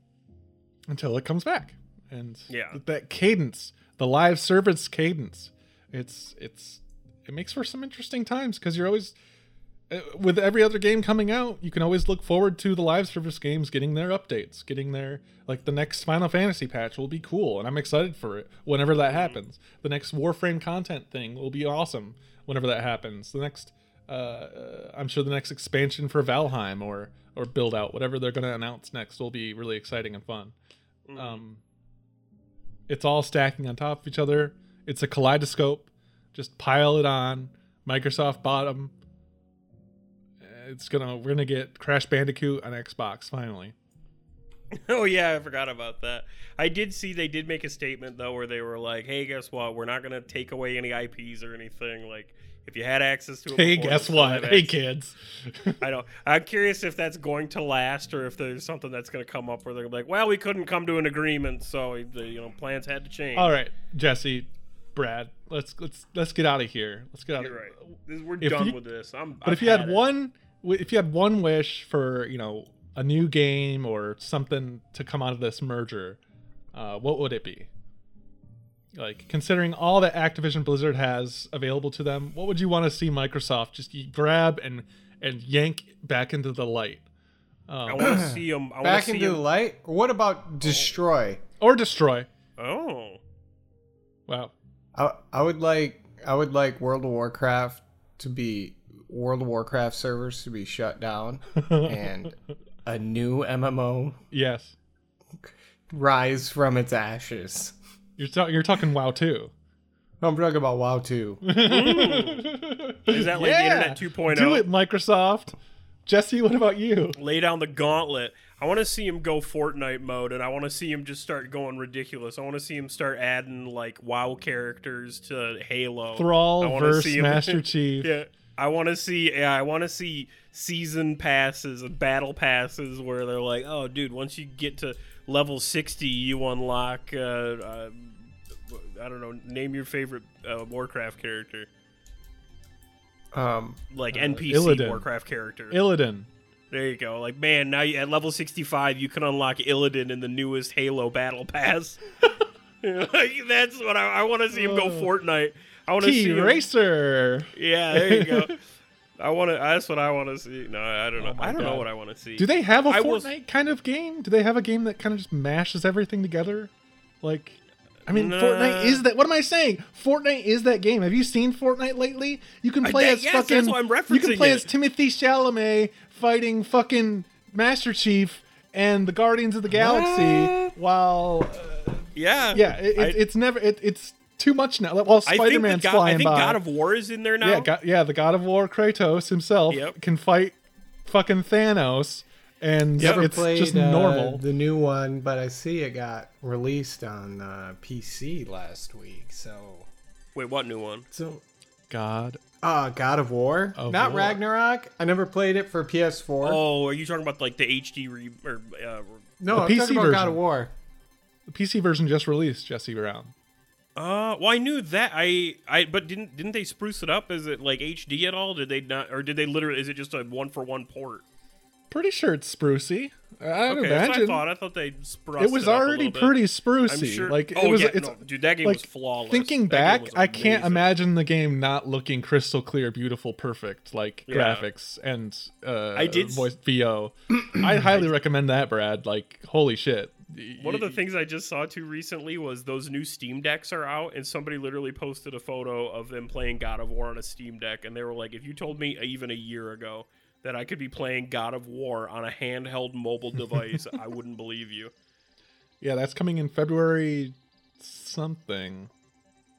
Speaker 1: until it comes back, and
Speaker 3: Yeah.
Speaker 1: that cadence the live service cadence. It's it's it makes for some interesting times because you're always with every other game coming out, you can always look forward to the live service games getting their updates, getting their like the next Final Fantasy patch will be cool, and I'm excited for it whenever that happens. The next Warframe content thing will be awesome whenever that happens. The next, uh, uh, I'm sure the next expansion for Valheim or or build out whatever they're going to announce next will be really exciting and fun.
Speaker 3: Mhm.
Speaker 1: Um, it's all stacking on top of each other. It's a kaleidoscope. Just pile it on. Microsoft bottom. It's gonna we're gonna get Crash Bandicoot on Xbox finally.
Speaker 3: Oh yeah, I forgot about that. I did see they did make a statement though where they were like, "Hey, guess what? We're not gonna take away any IPs or anything. Like, if you had access to it,
Speaker 1: Hey,
Speaker 3: before,
Speaker 1: guess what? Hey,
Speaker 3: access."
Speaker 1: kids.
Speaker 3: I don't I'm curious if that's going to last or if there's something that's going to come up where they're like, "Well, we couldn't come to an agreement, so the you know plans had to change."
Speaker 1: All right, Jesse, Brad, let's let's let's get out of here. Let's get out.
Speaker 3: You're
Speaker 1: of
Speaker 3: right. We're done
Speaker 1: you-
Speaker 3: with this. I'm.
Speaker 1: But if you had one, wi- if you had one wish for you know a new game or something to come out of this merger, uh, what would it be? Like considering all that Activision Blizzard has available to them, what would you want to see Microsoft just grab and and yank back into the light,
Speaker 3: I
Speaker 1: um,
Speaker 3: want to see them. I want to
Speaker 2: Back
Speaker 3: see
Speaker 2: into the
Speaker 3: 'em-
Speaker 2: light. Or what about destroy?
Speaker 1: or destroy?
Speaker 3: Oh.
Speaker 1: Wow.
Speaker 2: I, I would like I would like World of Warcraft to be World of Warcraft servers to be shut down and a new MMO
Speaker 1: yes,
Speaker 2: rise from its ashes.
Speaker 1: you're ta- you're talking WoW too.
Speaker 2: No, I'm talking about WoW too.
Speaker 3: Is that like the Internet 2.0?
Speaker 1: Do it, oh? Microsoft. Jesse, what about you?
Speaker 3: lay down the gauntlet. I want to see him go Fortnite mode, and I want to see him just start going ridiculous. I want to see him start adding like WoW characters to Halo. I
Speaker 1: Thrall
Speaker 3: wanna
Speaker 1: versus
Speaker 3: see him-
Speaker 1: Master Chief.
Speaker 3: Yeah, I want to see. Yeah, I want to see season passes and battle passes where they're like, "Oh, dude, once you get to level sixty, you unlock." Uh, uh, I don't know. Name your favorite uh, Warcraft character,
Speaker 2: Um,
Speaker 3: like
Speaker 1: Uh,
Speaker 3: NPC
Speaker 1: Illidan.
Speaker 3: Warcraft character.
Speaker 1: Illidan.
Speaker 3: There you go. Like, man, now you, at level 65, you can unlock Illidan in the newest Halo Battle Pass. like, that's what I, I want to see him go Fortnite. I want to see.
Speaker 1: Racer.
Speaker 3: Yeah, there you go. I want to. That's what I want to see. No, I don't know.
Speaker 1: Oh
Speaker 3: I don't know what I want to see.
Speaker 1: Do they have a
Speaker 3: I
Speaker 1: Fortnite
Speaker 3: will-
Speaker 1: kind of game? Do they have a game that kind of just mashes everything together? Like, I mean,
Speaker 3: Nah.
Speaker 1: Fortnite is that. What am I saying? Fortnite is that game. Have you seen Fortnite lately? You can play
Speaker 3: that-
Speaker 1: as
Speaker 3: yes,
Speaker 1: fucking.
Speaker 3: why I'm
Speaker 1: you can play
Speaker 3: it.
Speaker 1: as Timothy Chalamet fighting fucking Master Chief and the Guardians of the Galaxy.
Speaker 2: What?
Speaker 1: While, uh,
Speaker 3: yeah,
Speaker 1: yeah, it,
Speaker 3: I,
Speaker 1: it's never. It, it's too much now. While
Speaker 3: I think,
Speaker 1: Spider Man's
Speaker 3: God,
Speaker 1: flying
Speaker 3: I think
Speaker 1: by.
Speaker 3: God of War is in there now.
Speaker 1: Yeah, God, yeah, the God of War Kratos himself
Speaker 3: Yep.
Speaker 1: can fight fucking Thanos, and
Speaker 2: never
Speaker 1: it's
Speaker 2: played
Speaker 1: just
Speaker 2: uh,
Speaker 1: normal.
Speaker 2: the new one, but I see it got released on uh, PC last week. So,
Speaker 3: Wait, what new one?
Speaker 2: so
Speaker 1: God,
Speaker 2: uh, God of War,
Speaker 1: Of
Speaker 2: not
Speaker 1: War.
Speaker 2: Ragnarok. I never played it for PS4.
Speaker 3: Oh, are you talking about like the HD re or uh,
Speaker 2: no,
Speaker 1: the
Speaker 2: I'm
Speaker 1: PC
Speaker 2: talking about God
Speaker 1: version.
Speaker 2: of War.
Speaker 1: the PC version just released. Jesse Brown.
Speaker 3: Uh, well, I knew that. I, I, but didn't didn't they spruce it up? Is it like HD at all? Did they not, or did they literally? Is it just a one for one port?
Speaker 1: Pretty sure it's sprucey. I'd
Speaker 3: Okay, what I thought. I thought they spruced
Speaker 1: it was
Speaker 3: up a
Speaker 1: already pretty sprucey.
Speaker 3: sure.
Speaker 1: Like
Speaker 3: oh
Speaker 1: it was.
Speaker 3: yeah,
Speaker 1: it's
Speaker 3: no, dude, that game
Speaker 1: like,
Speaker 3: was flawless.
Speaker 1: thinking
Speaker 3: That
Speaker 1: back, I can't imagine the game not looking crystal clear, beautiful, perfect, like
Speaker 3: Yeah.
Speaker 1: graphics and uh,
Speaker 3: I did
Speaker 1: voice VO. I highly recommend that, Brad. Like, holy shit!
Speaker 3: One of the things I just saw too recently was those new Steam decks are out, and somebody literally posted a photo of them playing God of War on a Steam deck, and they were like, "If you told me even a year ago that I could be playing God of War on a handheld mobile device, I wouldn't believe you."
Speaker 1: Yeah, that's coming in February something.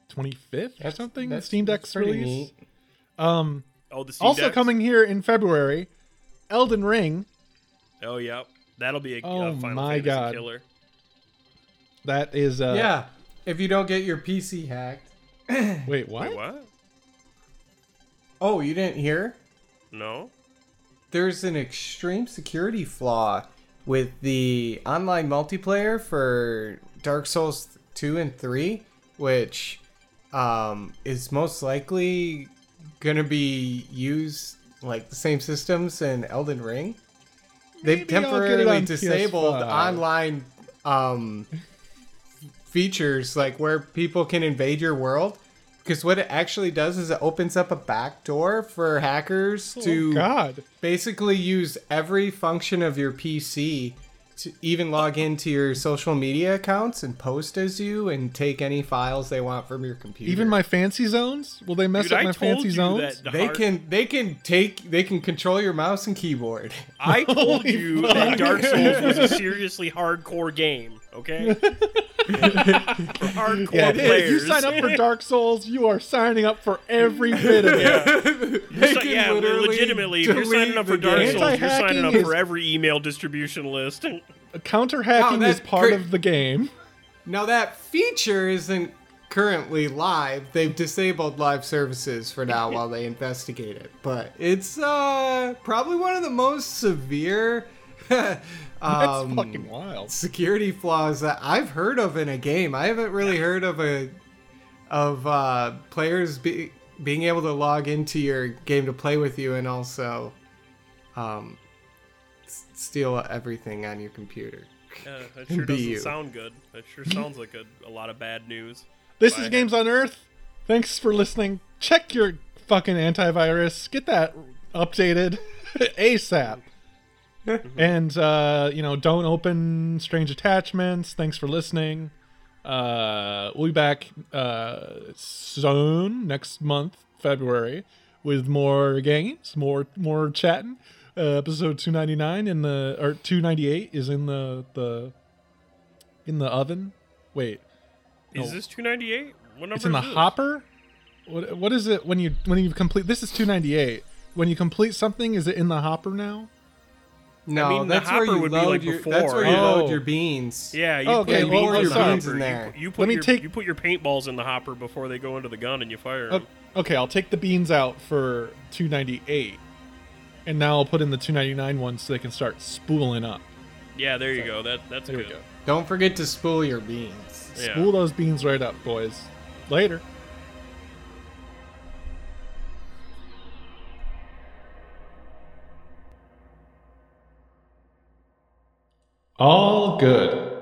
Speaker 1: 25th or something?
Speaker 2: that's-
Speaker 1: Steam
Speaker 2: that's
Speaker 1: Deck's
Speaker 2: pretty
Speaker 1: release.
Speaker 2: neat.
Speaker 1: Um
Speaker 3: Oh, the Steam
Speaker 1: also
Speaker 3: decks?
Speaker 1: coming here in February, Elden Ring.
Speaker 3: Oh, yep, that'll be a,
Speaker 1: Oh
Speaker 3: a Final
Speaker 1: my
Speaker 3: Fantasy
Speaker 1: God.
Speaker 3: killer.
Speaker 1: That is uh
Speaker 2: yeah, if you don't get your PC hacked.
Speaker 1: Wait, what?
Speaker 3: Wait, what?
Speaker 2: Oh, you didn't hear?
Speaker 3: No.
Speaker 2: There's an extreme security flaw with the online multiplayer for Dark Souls 2 and 3, which um, is most likely going to be used like the same systems in Elden Ring. They've
Speaker 1: Maybe I'll get it
Speaker 2: temporarily disabled
Speaker 1: PS5.
Speaker 2: online um, features like where people can invade your world. Because what it actually does is it opens up a back door for hackers to
Speaker 1: Oh, God.
Speaker 2: basically use every function of your PC to even log into your social media accounts and post as you and take any files they want from your computer.
Speaker 1: Even my fancy zones? Will they mess
Speaker 3: Dude,
Speaker 1: up
Speaker 3: I
Speaker 1: my fancy zones?
Speaker 3: the
Speaker 2: they
Speaker 3: hard-
Speaker 2: can they can take they can control your mouse and keyboard.
Speaker 3: I told you
Speaker 1: fuck.
Speaker 3: that Dark Souls was a seriously hardcore game. Okay. For hardcore
Speaker 1: Yeah,
Speaker 3: players.
Speaker 1: if you sign up for Dark Souls, you are signing up for every bit of it.
Speaker 2: They
Speaker 3: So,
Speaker 2: can
Speaker 3: yeah,
Speaker 2: literally
Speaker 3: legitimately, if you're signing up for Dark
Speaker 2: game.
Speaker 3: Souls, you're signing up
Speaker 1: Anti-hacking
Speaker 3: for every email distribution list.
Speaker 1: Counter hacking
Speaker 2: No,
Speaker 1: is part
Speaker 2: cra-
Speaker 1: of the game.
Speaker 2: Now that feature isn't currently live. They've disabled live services for now while they investigate it. But it's uh probably one of the most severe
Speaker 1: That's
Speaker 2: um,
Speaker 1: fucking wild.
Speaker 2: security flaws that I've heard of in a game. I haven't really heard of a of uh, players be, being able to log into your game to play with you and also um, s- steal everything on your computer.
Speaker 3: Uh, that sure
Speaker 2: Be
Speaker 3: doesn't
Speaker 2: you.
Speaker 3: sound good. That sure sounds like a, a lot of bad news.
Speaker 1: This is Games on Earth. Thanks for listening. Check your fucking antivirus. Get that updated ASAP. And uh, you know, don't open strange attachments. Thanks for listening. Uh, we'll be back uh, soon next month, February, with more games, more more chatting. Uh, episode two ninety nine in the or two ninety eight is in the the in the oven. Wait,
Speaker 3: Is
Speaker 1: No.
Speaker 3: this 298? What number
Speaker 1: it's in the
Speaker 3: this?
Speaker 1: hopper. What what is it when you when you complete? This is two ninety eight. When you complete something, is it in the hopper now?
Speaker 2: No, I
Speaker 3: mean, the
Speaker 2: that's where
Speaker 3: hopper
Speaker 2: you
Speaker 3: would be,
Speaker 2: load
Speaker 3: like,
Speaker 2: your.
Speaker 3: before,
Speaker 2: that's where you
Speaker 1: right?
Speaker 2: load
Speaker 1: Oh.
Speaker 2: your beans.
Speaker 3: Yeah, you
Speaker 1: Oh,
Speaker 3: put
Speaker 1: okay,
Speaker 3: your
Speaker 1: well,
Speaker 3: beans
Speaker 1: I'm
Speaker 3: in the hopper.
Speaker 2: in there.
Speaker 3: You, you put
Speaker 1: Let me
Speaker 3: your
Speaker 1: take-
Speaker 3: you put your paintballs in the hopper before they go into the gun and you fire 'em.
Speaker 1: O- Okay, I'll take the beans out for two ninety eight, and now I'll put in the two ninety nine ones so they can start spooling up.
Speaker 3: Yeah, there you go. That that's
Speaker 1: There
Speaker 3: good.
Speaker 1: we go.
Speaker 2: Don't forget to spool your beans.
Speaker 3: Yeah.
Speaker 1: Spool those beans right up, boys. Later. All good.